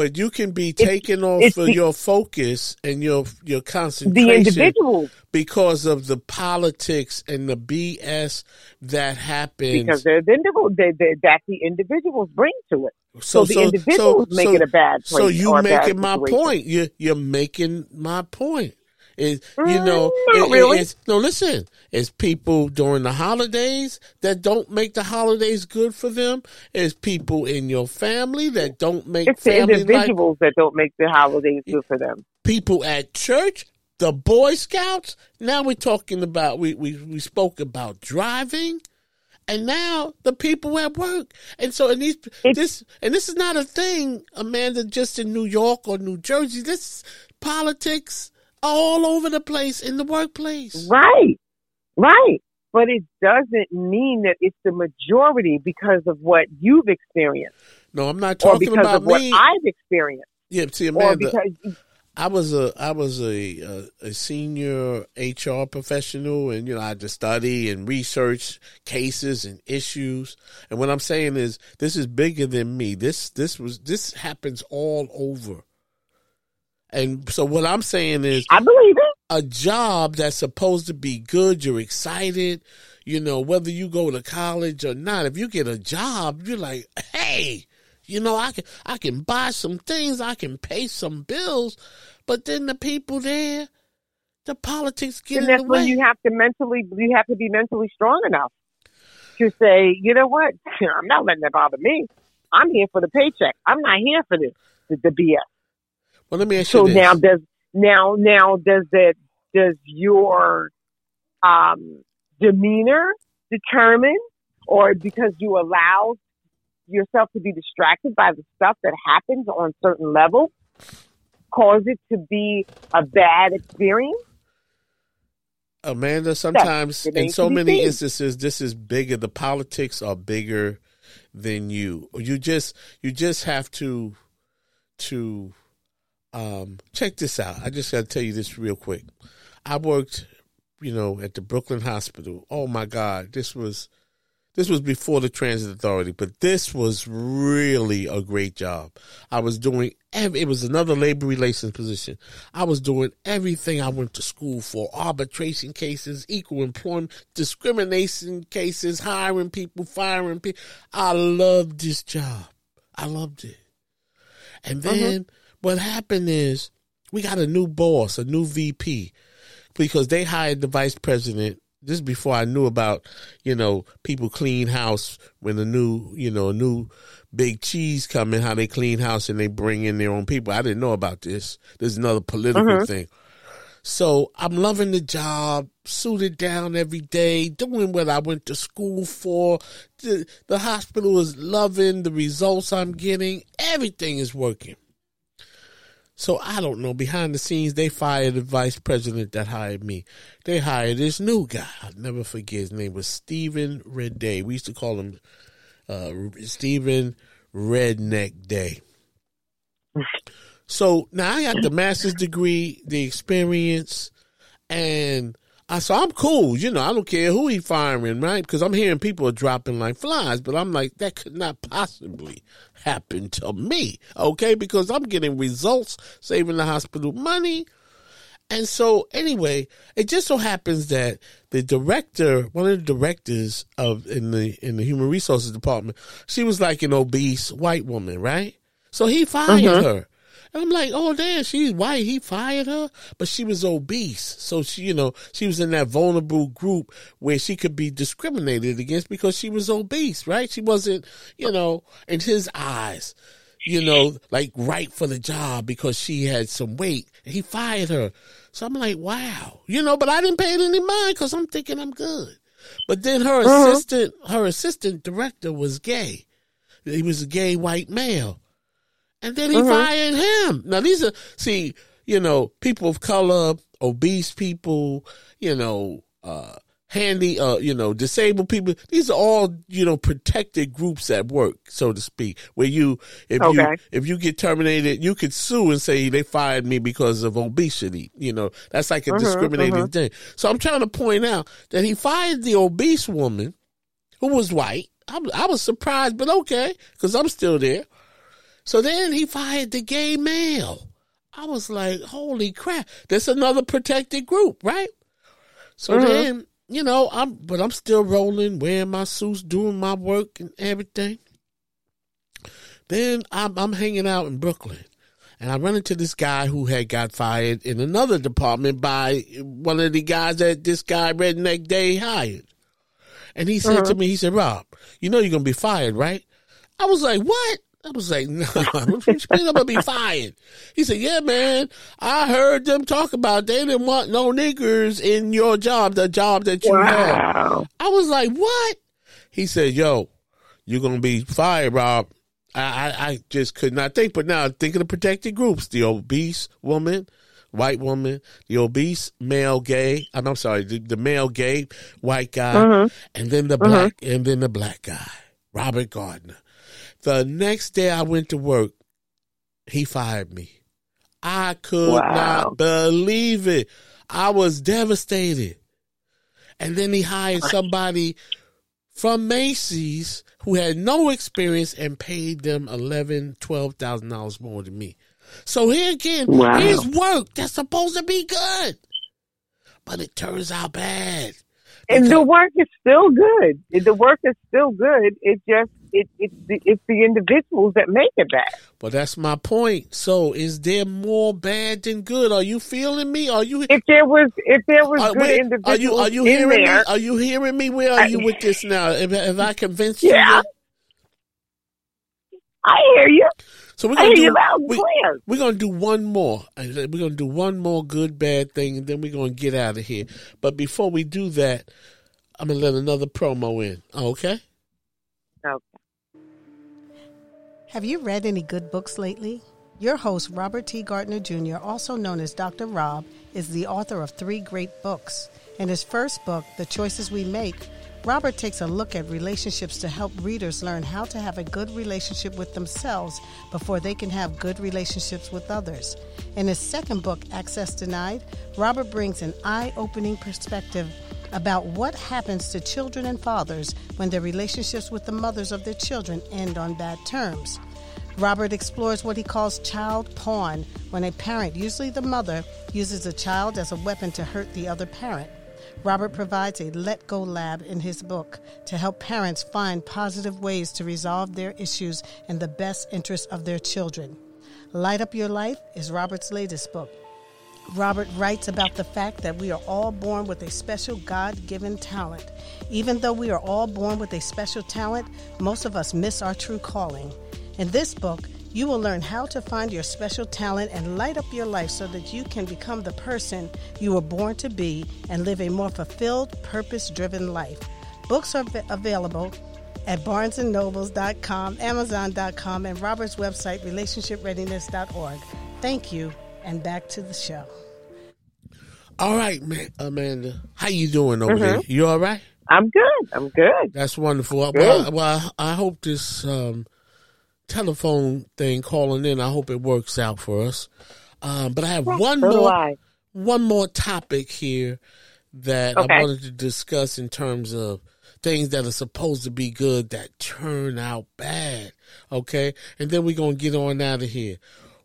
But you can be taken off of the- your focus and your your concentration The individuals, because of the politics and the BS that happens. because they're the individuals, they, they, that the individuals bring to it. So, the so- individuals so- make so- it a bad place. So you or a bad making my situation. point. You you're making my point. Is you Mm, know not it- really. no listen. It's people during the holidays that don't make the holidays good for them. It's people in your family that don't make It's the family life. individuals that don't make the holidays good for them. People at church, the Boy Scouts. Now we're talking about we we we spoke about driving. And now the people at work, and so and these It's- this and this is not a thing, Amanda, just in New York or New Jersey. This is politics all over the place in the workplace. Right, right. But it doesn't mean that it's the majority because of what you've experienced No, I'm not or talking because about of what. I've experienced yeah, see, or Amanda, because I was a I was a, a a senior HR professional, and you know I had to study and research cases and issues. And what I'm saying is, this is bigger than me. This this was this happens all over. And so what I'm saying is, I believe it. a job that's supposed to be good, you're excited, you know, whether you go to college or not, if you get a job, you're like, hey, you know, I can I can buy some things, I can pay some bills, but then the people there, the politics get And in that's the when you have to mentally, you have to be mentally strong enough to say, you know what, I'm not letting that bother me. I'm here for the paycheck. I'm not here for this, the, the BS. Well, let me ask So you now does now now does that does your um, demeanor determine, or because you allow yourself to be distracted by the stuff that happens on certain level, cause it to be a bad experience? Amanda, sometimes in so many seen. instances, this is bigger. The politics are bigger than you. You just you just have to to um, check this out. I just got to tell you this real quick. I worked, you know, at the Brooklyn Hospital. Oh my God, this was this was before the Transit Authority, but this was really a great job. I was doing every, it was another labor relations position. I was doing everything I went to school for: arbitration cases, equal employment, discrimination cases, hiring people, firing people. I loved this job. I loved it. And then what happened is we got a new boss, a new VP, because they hired the vice president. This is before I knew about, you know, people clean house when a new, you know, a new big cheese come in, how they clean house and they bring in their own people. I didn't know about this. This is another political mm-hmm. thing. So I'm loving the job, suited down every day, doing what I went to school for. The, the hospital is loving the results I'm getting. Everything is working. So I don't know. Behind the scenes, they fired the vice president that hired me. They hired this new guy. I'll never forget. His name was Stephen Red Day. We used to call him uh, Stephen Redneck Day. So now I got the master's degree, the experience, and I so I'm cool. You know, I don't care who he firing, right? Because I'm hearing people are dropping like flies, but I'm like, that could not possibly happen to me, okay? Because I'm getting results, saving the hospital money. And so anyway, it just so happens that the director, one of the directors of in the in the human resources department, she was like an obese white woman, right? So he fired mm-hmm. her. And I'm like, oh damn, she's white. He fired her, but she was obese, so she, you know, she was in that vulnerable group where she could be discriminated against because she was obese, right? She wasn't, you know, in his eyes, you know, like right for the job because she had some weight. He fired her, so I'm like, wow, you know, but I didn't pay it any mind because I'm thinking I'm good. But then her uh-huh. assistant, her assistant director was gay. He was a gay white male. And then he fired him. Now these are see, you know, people of color, obese people, you know, uh, handy, uh, you know, disabled people. These are all, you know, protected groups at work, so to speak, where you, if Okay. you, if you get terminated, you could sue and say they fired me because of obesity. You know, that's like a discriminating thing. So I'm trying to point out that he fired the obese woman who was white. I, I was surprised, but okay, because I'm still there. So then he fired the gay male. I was like, holy crap. That's another protected group, right? So uh-huh. then, you know, I'm but I'm still rolling, wearing my suits, doing my work and everything. Then I'm I'm hanging out in Brooklyn. And I run into this guy who had got fired in another department by one of the guys that this guy Redneck Day hired. And he said to uh-huh. me, he said, Rob, you know you're gonna be fired, right? I was like, what? I was like, no, I'm gonna be fired? He said, yeah, man, I heard them talk about they didn't want no niggers in your job, the job that you. Wow. I was like, what? He said, yo, you're going to be fired, Rob. I, I, I just could not think. But now think of the protected groups the obese woman, white woman, the obese male gay. I'm, I'm sorry, the, the male gay white guy, mm-hmm. and then the mm-hmm. black, and then the black guy, Robert Gardner. The next day I went to work, he fired me. I could Wow. not believe it. I was devastated. And then he hired somebody from Macy's who had no experience and paid them eleven, twelve thousand dollars more than me. So here again, Wow. here's work that's supposed to be good, but it turns out bad. And the work is still good. The work is still good. It just it it's the it's the individuals that make it bad. But that's my point. So is there more bad than good? Are you feeling me? Are you? If there was if there was Are, good wait, individuals are you are you in hearing me? there, Are you hearing me? Where are I- you with this now? Have, have I convinced you? Yeah. I hear you. So we're gonna hear do you loud we, clear. we're gonna do one more. We're gonna do one more good bad thing, and then we're gonna get out of here. But before we do that, I'm gonna let another promo in. Okay? Okay. Have you read any good books lately? Your host, Robert T. Gardner Jr., also known as Dr. Rob, is the author of three great books. In his first book, The Choices We Make, Robert takes a look at relationships to help readers learn how to have a good relationship with themselves before they can have good relationships with others. In his second book, Access Denied, Robert brings an eye opening perspective about what happens to children and fathers when their relationships with the mothers of their children end on bad terms. Robert explores what he calls child pawn, when a parent, usually the mother, uses a child as a weapon to hurt the other parent. Robert provides a let go lab in his book to help parents find positive ways to resolve their issues in the best interest of their children. Light Up Your Life is Robert's latest book. Robert writes about the fact that we are all born with a special God given talent. Even though we are all born with a special talent, most of us miss our true calling. In this book, you will learn how to find your special talent and light up your life so that you can become the person you were born to be and live a more fulfilled, purpose driven life. Books are av- available at barnesandnobles.com, amazon.com, and Robert's website, relationshipreadiness.org. Thank you, and back to the show. All right, man, Amanda. How you doing over there? You all right? I'm good. I'm good. That's wonderful. Well, Good. well, I hope this um, telephone thing calling in. I hope it works out for us. Um, but I have one So more one more topic here that I wanted to discuss in terms of things that are supposed to be good that turn out bad. Okay, and then we're gonna get on out of here.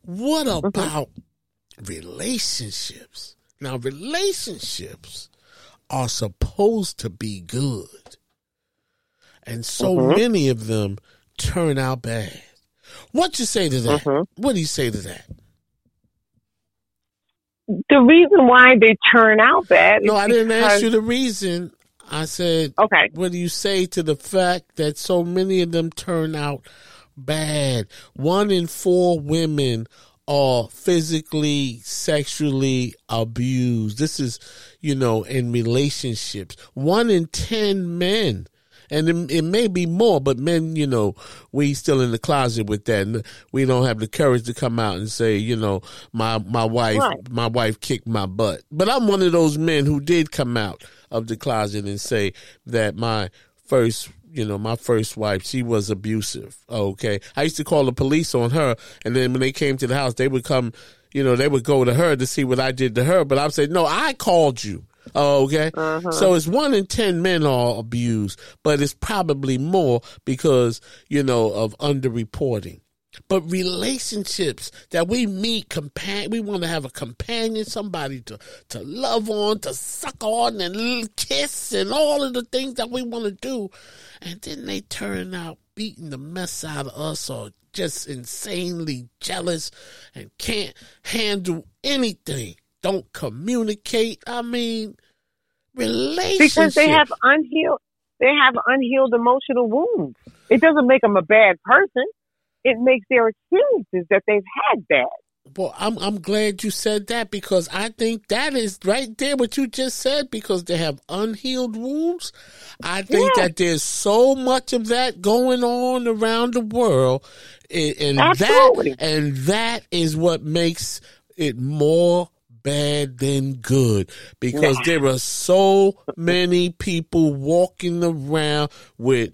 What Mm-hmm. about relationships? Now, relationships are supposed to be good, and so Mm-hmm. many of them turn out bad. What you say to that? Mhm. What do you say to that? The reason why they turn out bad No, I didn't ask you the reason. I said, Okay. what do you say to the fact that so many of them turn out bad? One in four women are physically, sexually abused. This is, you know, in relationships. One in 10 men. And it, it may be more, but men, you know, we still in the closet with that. And we don't have the courage to come out and say, you know, my my wife, Right. my wife kicked my butt. But I'm one of those men who did come out of the closet and say that my first you know, my first wife, she was abusive. Okay. I used to call the police on her. And then when they came to the house, they would come, you know, they would go to her to see what I did to her. But I would say, no, I called you. Okay. Uh-huh. So it's one in 10 men are abused, but it's probably more because, you know, of underreporting. But relationships that we meet, compan- we want to have a companion, somebody to, to love on, to suck on and kiss and all of the things that we want to do. And then they turn out beating the mess out of us or just insanely jealous and can't handle anything. Don't communicate. I mean, relationships. Because they have unhealed, they have unhealed emotional wounds. It doesn't make them a bad person it makes their experiences that they've had bad. Well, I'm I'm glad you said that because I think that is right there what you just said because they have unhealed wounds. I think yeah. that there's so much of that going on around the world, and, that and that is what makes it more bad than good because yeah. there are so many people walking around with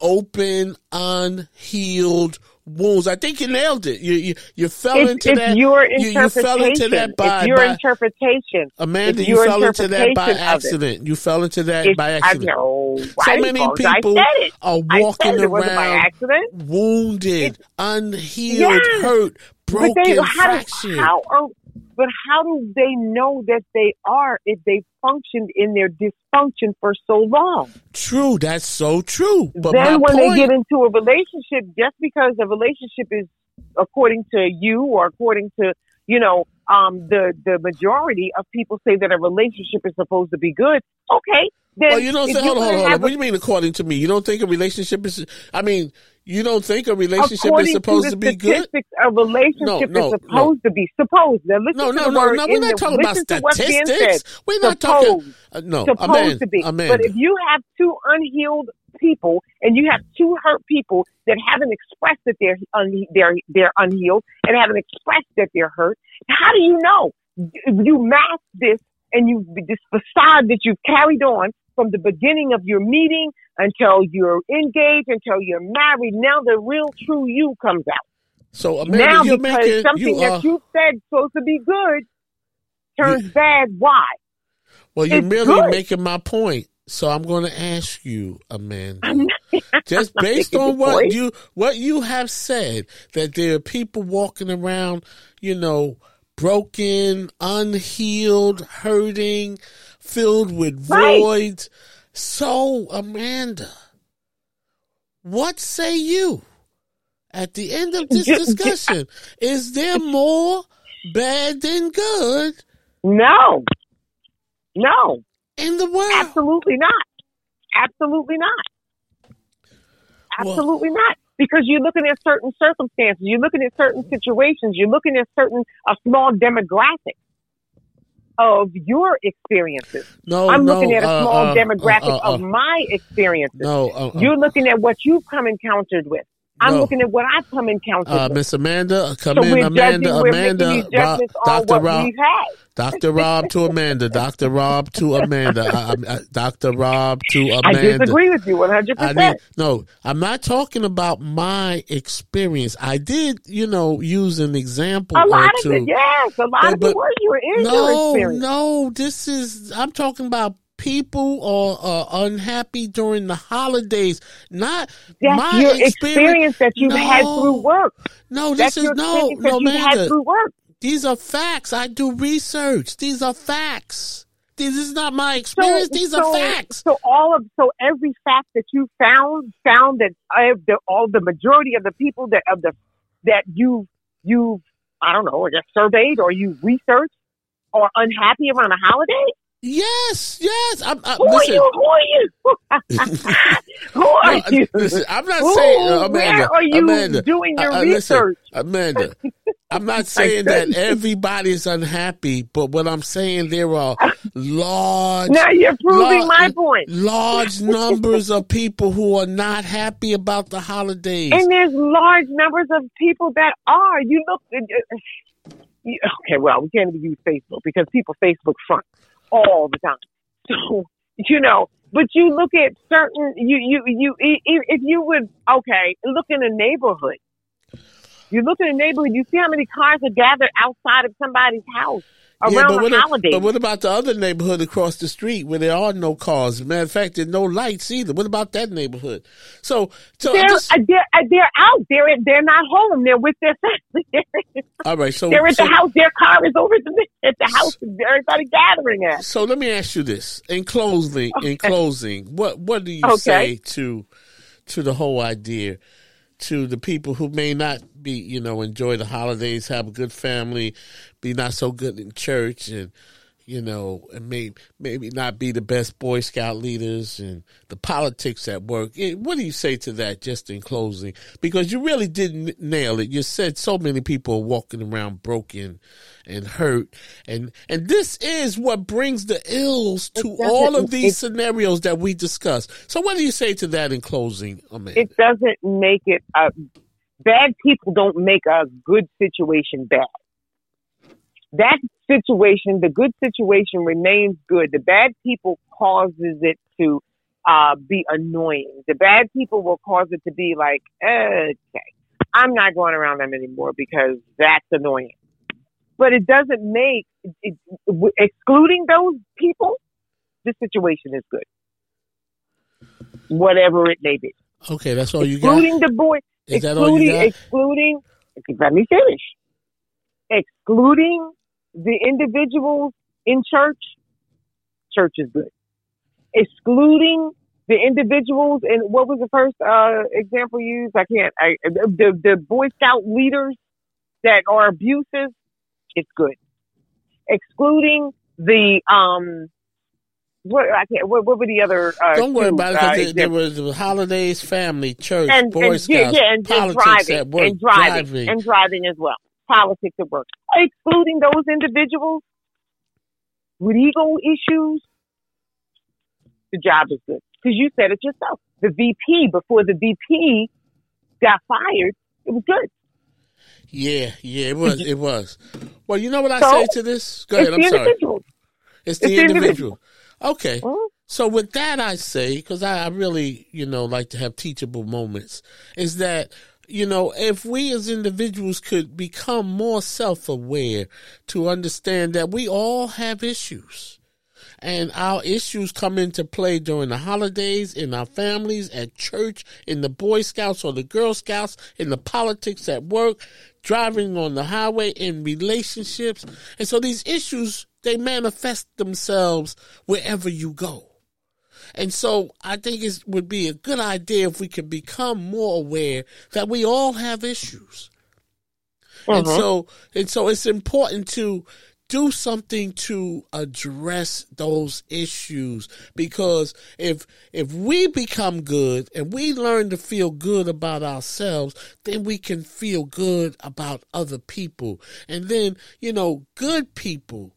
open, unhealed wounds. I think you nailed it. You you, you fell it's, into it's that. Your interpretation. You, you fell into that by it's your by, interpretation. Amanda, you fell into that by accident. You fell into that it's, by accident. I know. So many people are walking around wounded, unhealed, yes. hurt, broken, they, how, fractured. How are, but how do they know that they are if they functioned in their dysfunction for so long? True, that's so true. But then when point, they get into a relationship, just because a relationship is according to you or according to you know um, the the majority of people say that a relationship is supposed to be good. Okay, well, you don't say. Hold on, hold on, hold on. What do you mean according to me? You don't think a relationship is? I mean, you don't think a relationship According is supposed to, to be good? A relationship no, no, is supposed no. to be supposed. Now listen no, no, to no, no. We're not the, talking about statistics. We're not supposed, talking. Uh, no, supposed Amanda, to be. Amanda. But if you have two unhealed people and you have two hurt people that haven't expressed that they're un- they're they're unhealed and haven't expressed that they're hurt, how do you know? You mask this and you this facade that you've carried on from the beginning of your meeting until you're engaged, until you're married. Now the real true you comes out. So Amanda, now because making, something you, that uh, you said supposed to be good turns you, bad. Why? Well, you're it's merely good. making my point. So I'm going to ask you, Amanda, just based on what point. you what you have said, that there are people walking around, you know, broken, unhealed, hurting, filled with right. voids. So, Amanda, what say you at the end of this discussion? Is there more bad than good? No. No. In the world? Absolutely not. Absolutely not. Absolutely well, not. Because you're looking at certain circumstances, you're looking at certain situations, you're looking at certain a small demographic of your experiences. No, I'm no, looking at a uh, small uh, demographic uh, of my experiences. No, uh, uh. you're looking at what you've come encountered with. I'm No. looking at what I've come encountered Uh. Miss Amanda, come So in, Amanda, judging, Amanda, Rob, Dr. Rob. Dr. Rob to Amanda, Dr. Rob to Amanda, uh, uh, Dr. Rob to Amanda. I disagree with you 100. I mean, no, I'm not talking about my experience. I did, you know, use an example A lot of two. it, yes. A lot But- of it was you were in your No, experience. no, this is, I'm talking about people are, are unhappy during the holidays. Not That's my your experience. experience that you've had through work. No, That's this is your no, no, you've had Amanda. through work. These are facts. I do research. These are facts. This is not my experience. These so, are facts. So all of so every fact that you found found that uh, the, all the majority of the people that of the that you you I don't know, or just surveyed or you researched are unhappy around a holiday. Yes, yes. I'm, I, Who listen, are you? Who are you? Who are no, you? listen, I'm not Who- saying, uh, Amanda. where are you Amanda, doing your uh, uh, listen. Amanda, I'm not saying that everybody's unhappy, but what I'm saying there are large, Now you're proving lar- my point. large numbers of people who are not happy about the holidays. And there's large numbers of people that are. You look. uh, you- Okay, well, we can't even use Facebook because people Facebook front all the time. So you know. But you look at certain you you you if you would okay look in a neighborhood. You look in a neighborhood, you see how many cars are gathered outside of somebody's house around yeah, but the what, holidays. but what about the other neighborhood across the street where there are no cars? Matter of fact, there's no lights either. What about that neighborhood? So, so they're, just, uh, they're uh, they're out. They're they're not home. They're with their family. all right. So they're at so, the house. Their car is over at the, at the house. Everybody gathering at. So let me ask you this: in closing, in closing, what what do you Okay. say to to the whole idea? To the people who may not be, you know, enjoy the holidays, have a good family, be not so good in church, and you know, and may, maybe not be the best Boy Scout leaders and the politics at work. What do you say to that just in closing? Because you really didn't nail it. You said so many people are walking around broken and hurt. And, and this is what brings the ills to all of these scenarios that we discuss. So what do you say to that in closing, Amanda? It doesn't make it. A, bad people don't make a good situation bad. That situation, the good situation remains good. The bad people causes it to uh, be annoying. The bad people will cause it to be like, okay, I'm not going around them anymore because that's annoying. But it doesn't make, it, it, excluding those people, the situation is good. Whatever it may be. okay, that's all you got? Excluding the boy, Is that all you excluding, got? excluding, let me finish. Excluding the individuals in church, church is good. Excluding the individuals and what was the first uh, example used? I can't. I, the the Boy Scout leaders that are abusive, it's good. Excluding the um, what I can't. What, what were the other? Uh, Don't worry two, about it uh, there, there was holidays, family, church, and, Boy and Scouts, yeah, yeah, and, and politics driving, at work, and driving, driving. and driving as well. Politics at work, excluding those individuals with ego issues. The job is good because you said it yourself. The VP before the VP got fired, it was good. Yeah, yeah, it was, it was. Well, you know what I So, say to this? Go ahead. I'm sorry. individual. It's the it's the individual. Okay. Mhm. So with that, I say because I, I really, you know, like to have teachable moments. Is that you know if we as individuals could become more self-aware to understand that we all have issues. And our issues come into play during the holidays, in our families, at church, in the Boy Scouts or the Girl Scouts, in the politics at work, driving on the highway, in relationships. And so these issues, they manifest themselves wherever you go. And so I think it would be a good idea if we could become more aware that we all have issues. And Mhm. so and so it's important to do something to address those issues because if if we become good and we learn to feel good about ourselves then we can feel good about other people and then you know good people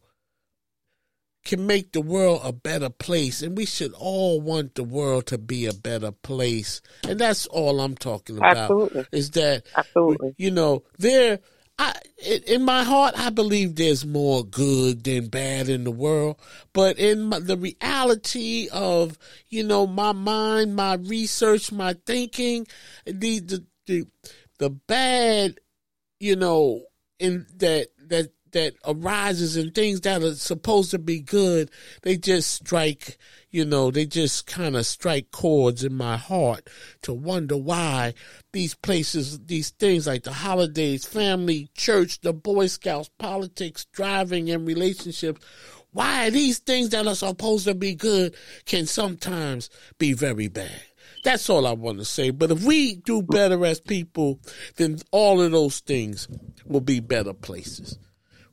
can make the world a better place and we should all want the world to be a better place and that's all i'm talking about Absolutely. is that Absolutely. you know there I, in my heart, I believe there's more good than bad in the world. But in my, the reality of, you know, my mind, my research, my thinking, the, the, the, the bad, you know, in that, that, that arises in things that are supposed to be good, they just strike, you know, they just kind of strike chords in my heart to wonder why these places, these things like the holidays, family, church, the Boy Scouts, politics, driving, and relationships, why these things that are supposed to be good can sometimes be very bad. That's all I want to say. But if we do better as people, then all of those things will be better places.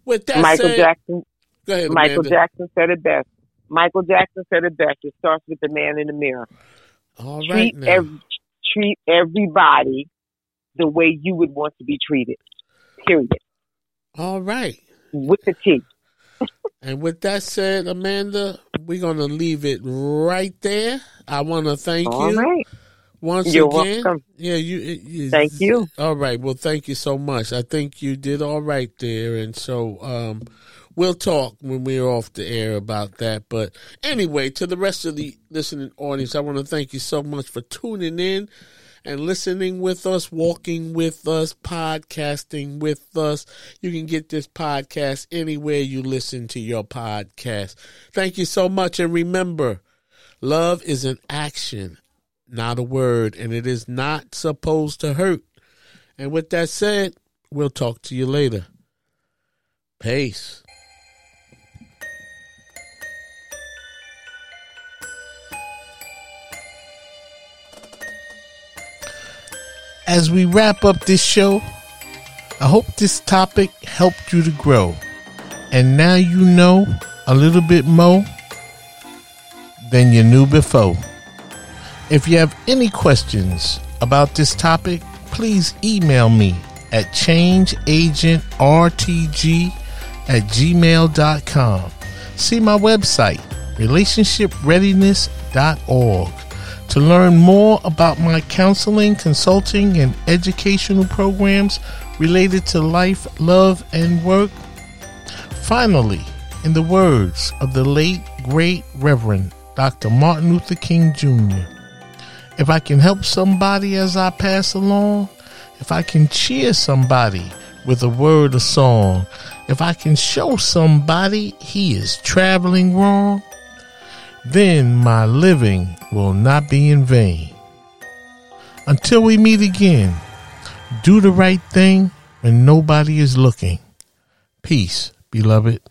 With that Michael said, Jackson. go ahead, Michael Amanda. Jackson said it best. Michael Jackson said it best. It starts with the man in the mirror. All right treat now. ev- treat everybody the way you would want to be treated. Period. all right. With the T. And with that said, Amanda, we're going to leave it right there. I want to thank All you right. Once You're again. welcome. Yeah, you, you. Thank you. All right. Well, thank you so much. I think you did all right there. And so, um, we'll talk when we're off the air about that. But anyway, to the rest of the listening audience, I want to thank you so much for tuning in and listening with us, walking with us, podcasting with us. You can get this podcast anywhere you listen to your podcast. Thank you so much. And remember, love is an action, not a word, and it is not supposed to hurt. And with that said, we'll talk to you later. Peace. As we wrap up this show, I hope this topic helped you to grow. And now you know a little bit more than you knew before. If you have any questions about this topic, please email me at changeagentrtg at gmail.com. See my website, relationshipreadiness.org. To learn more about my counseling, consulting, and educational programs related to life, love, and work. Finally, in the words of the late, great Reverend Dr. Martin Luther King Jr., if I can help somebody as I pass along, if I can cheer somebody with a word or song, if I can show somebody he is traveling wrong, then my living will not be in vain. Until we meet again, do the right thing when nobody is looking. Peace, beloved.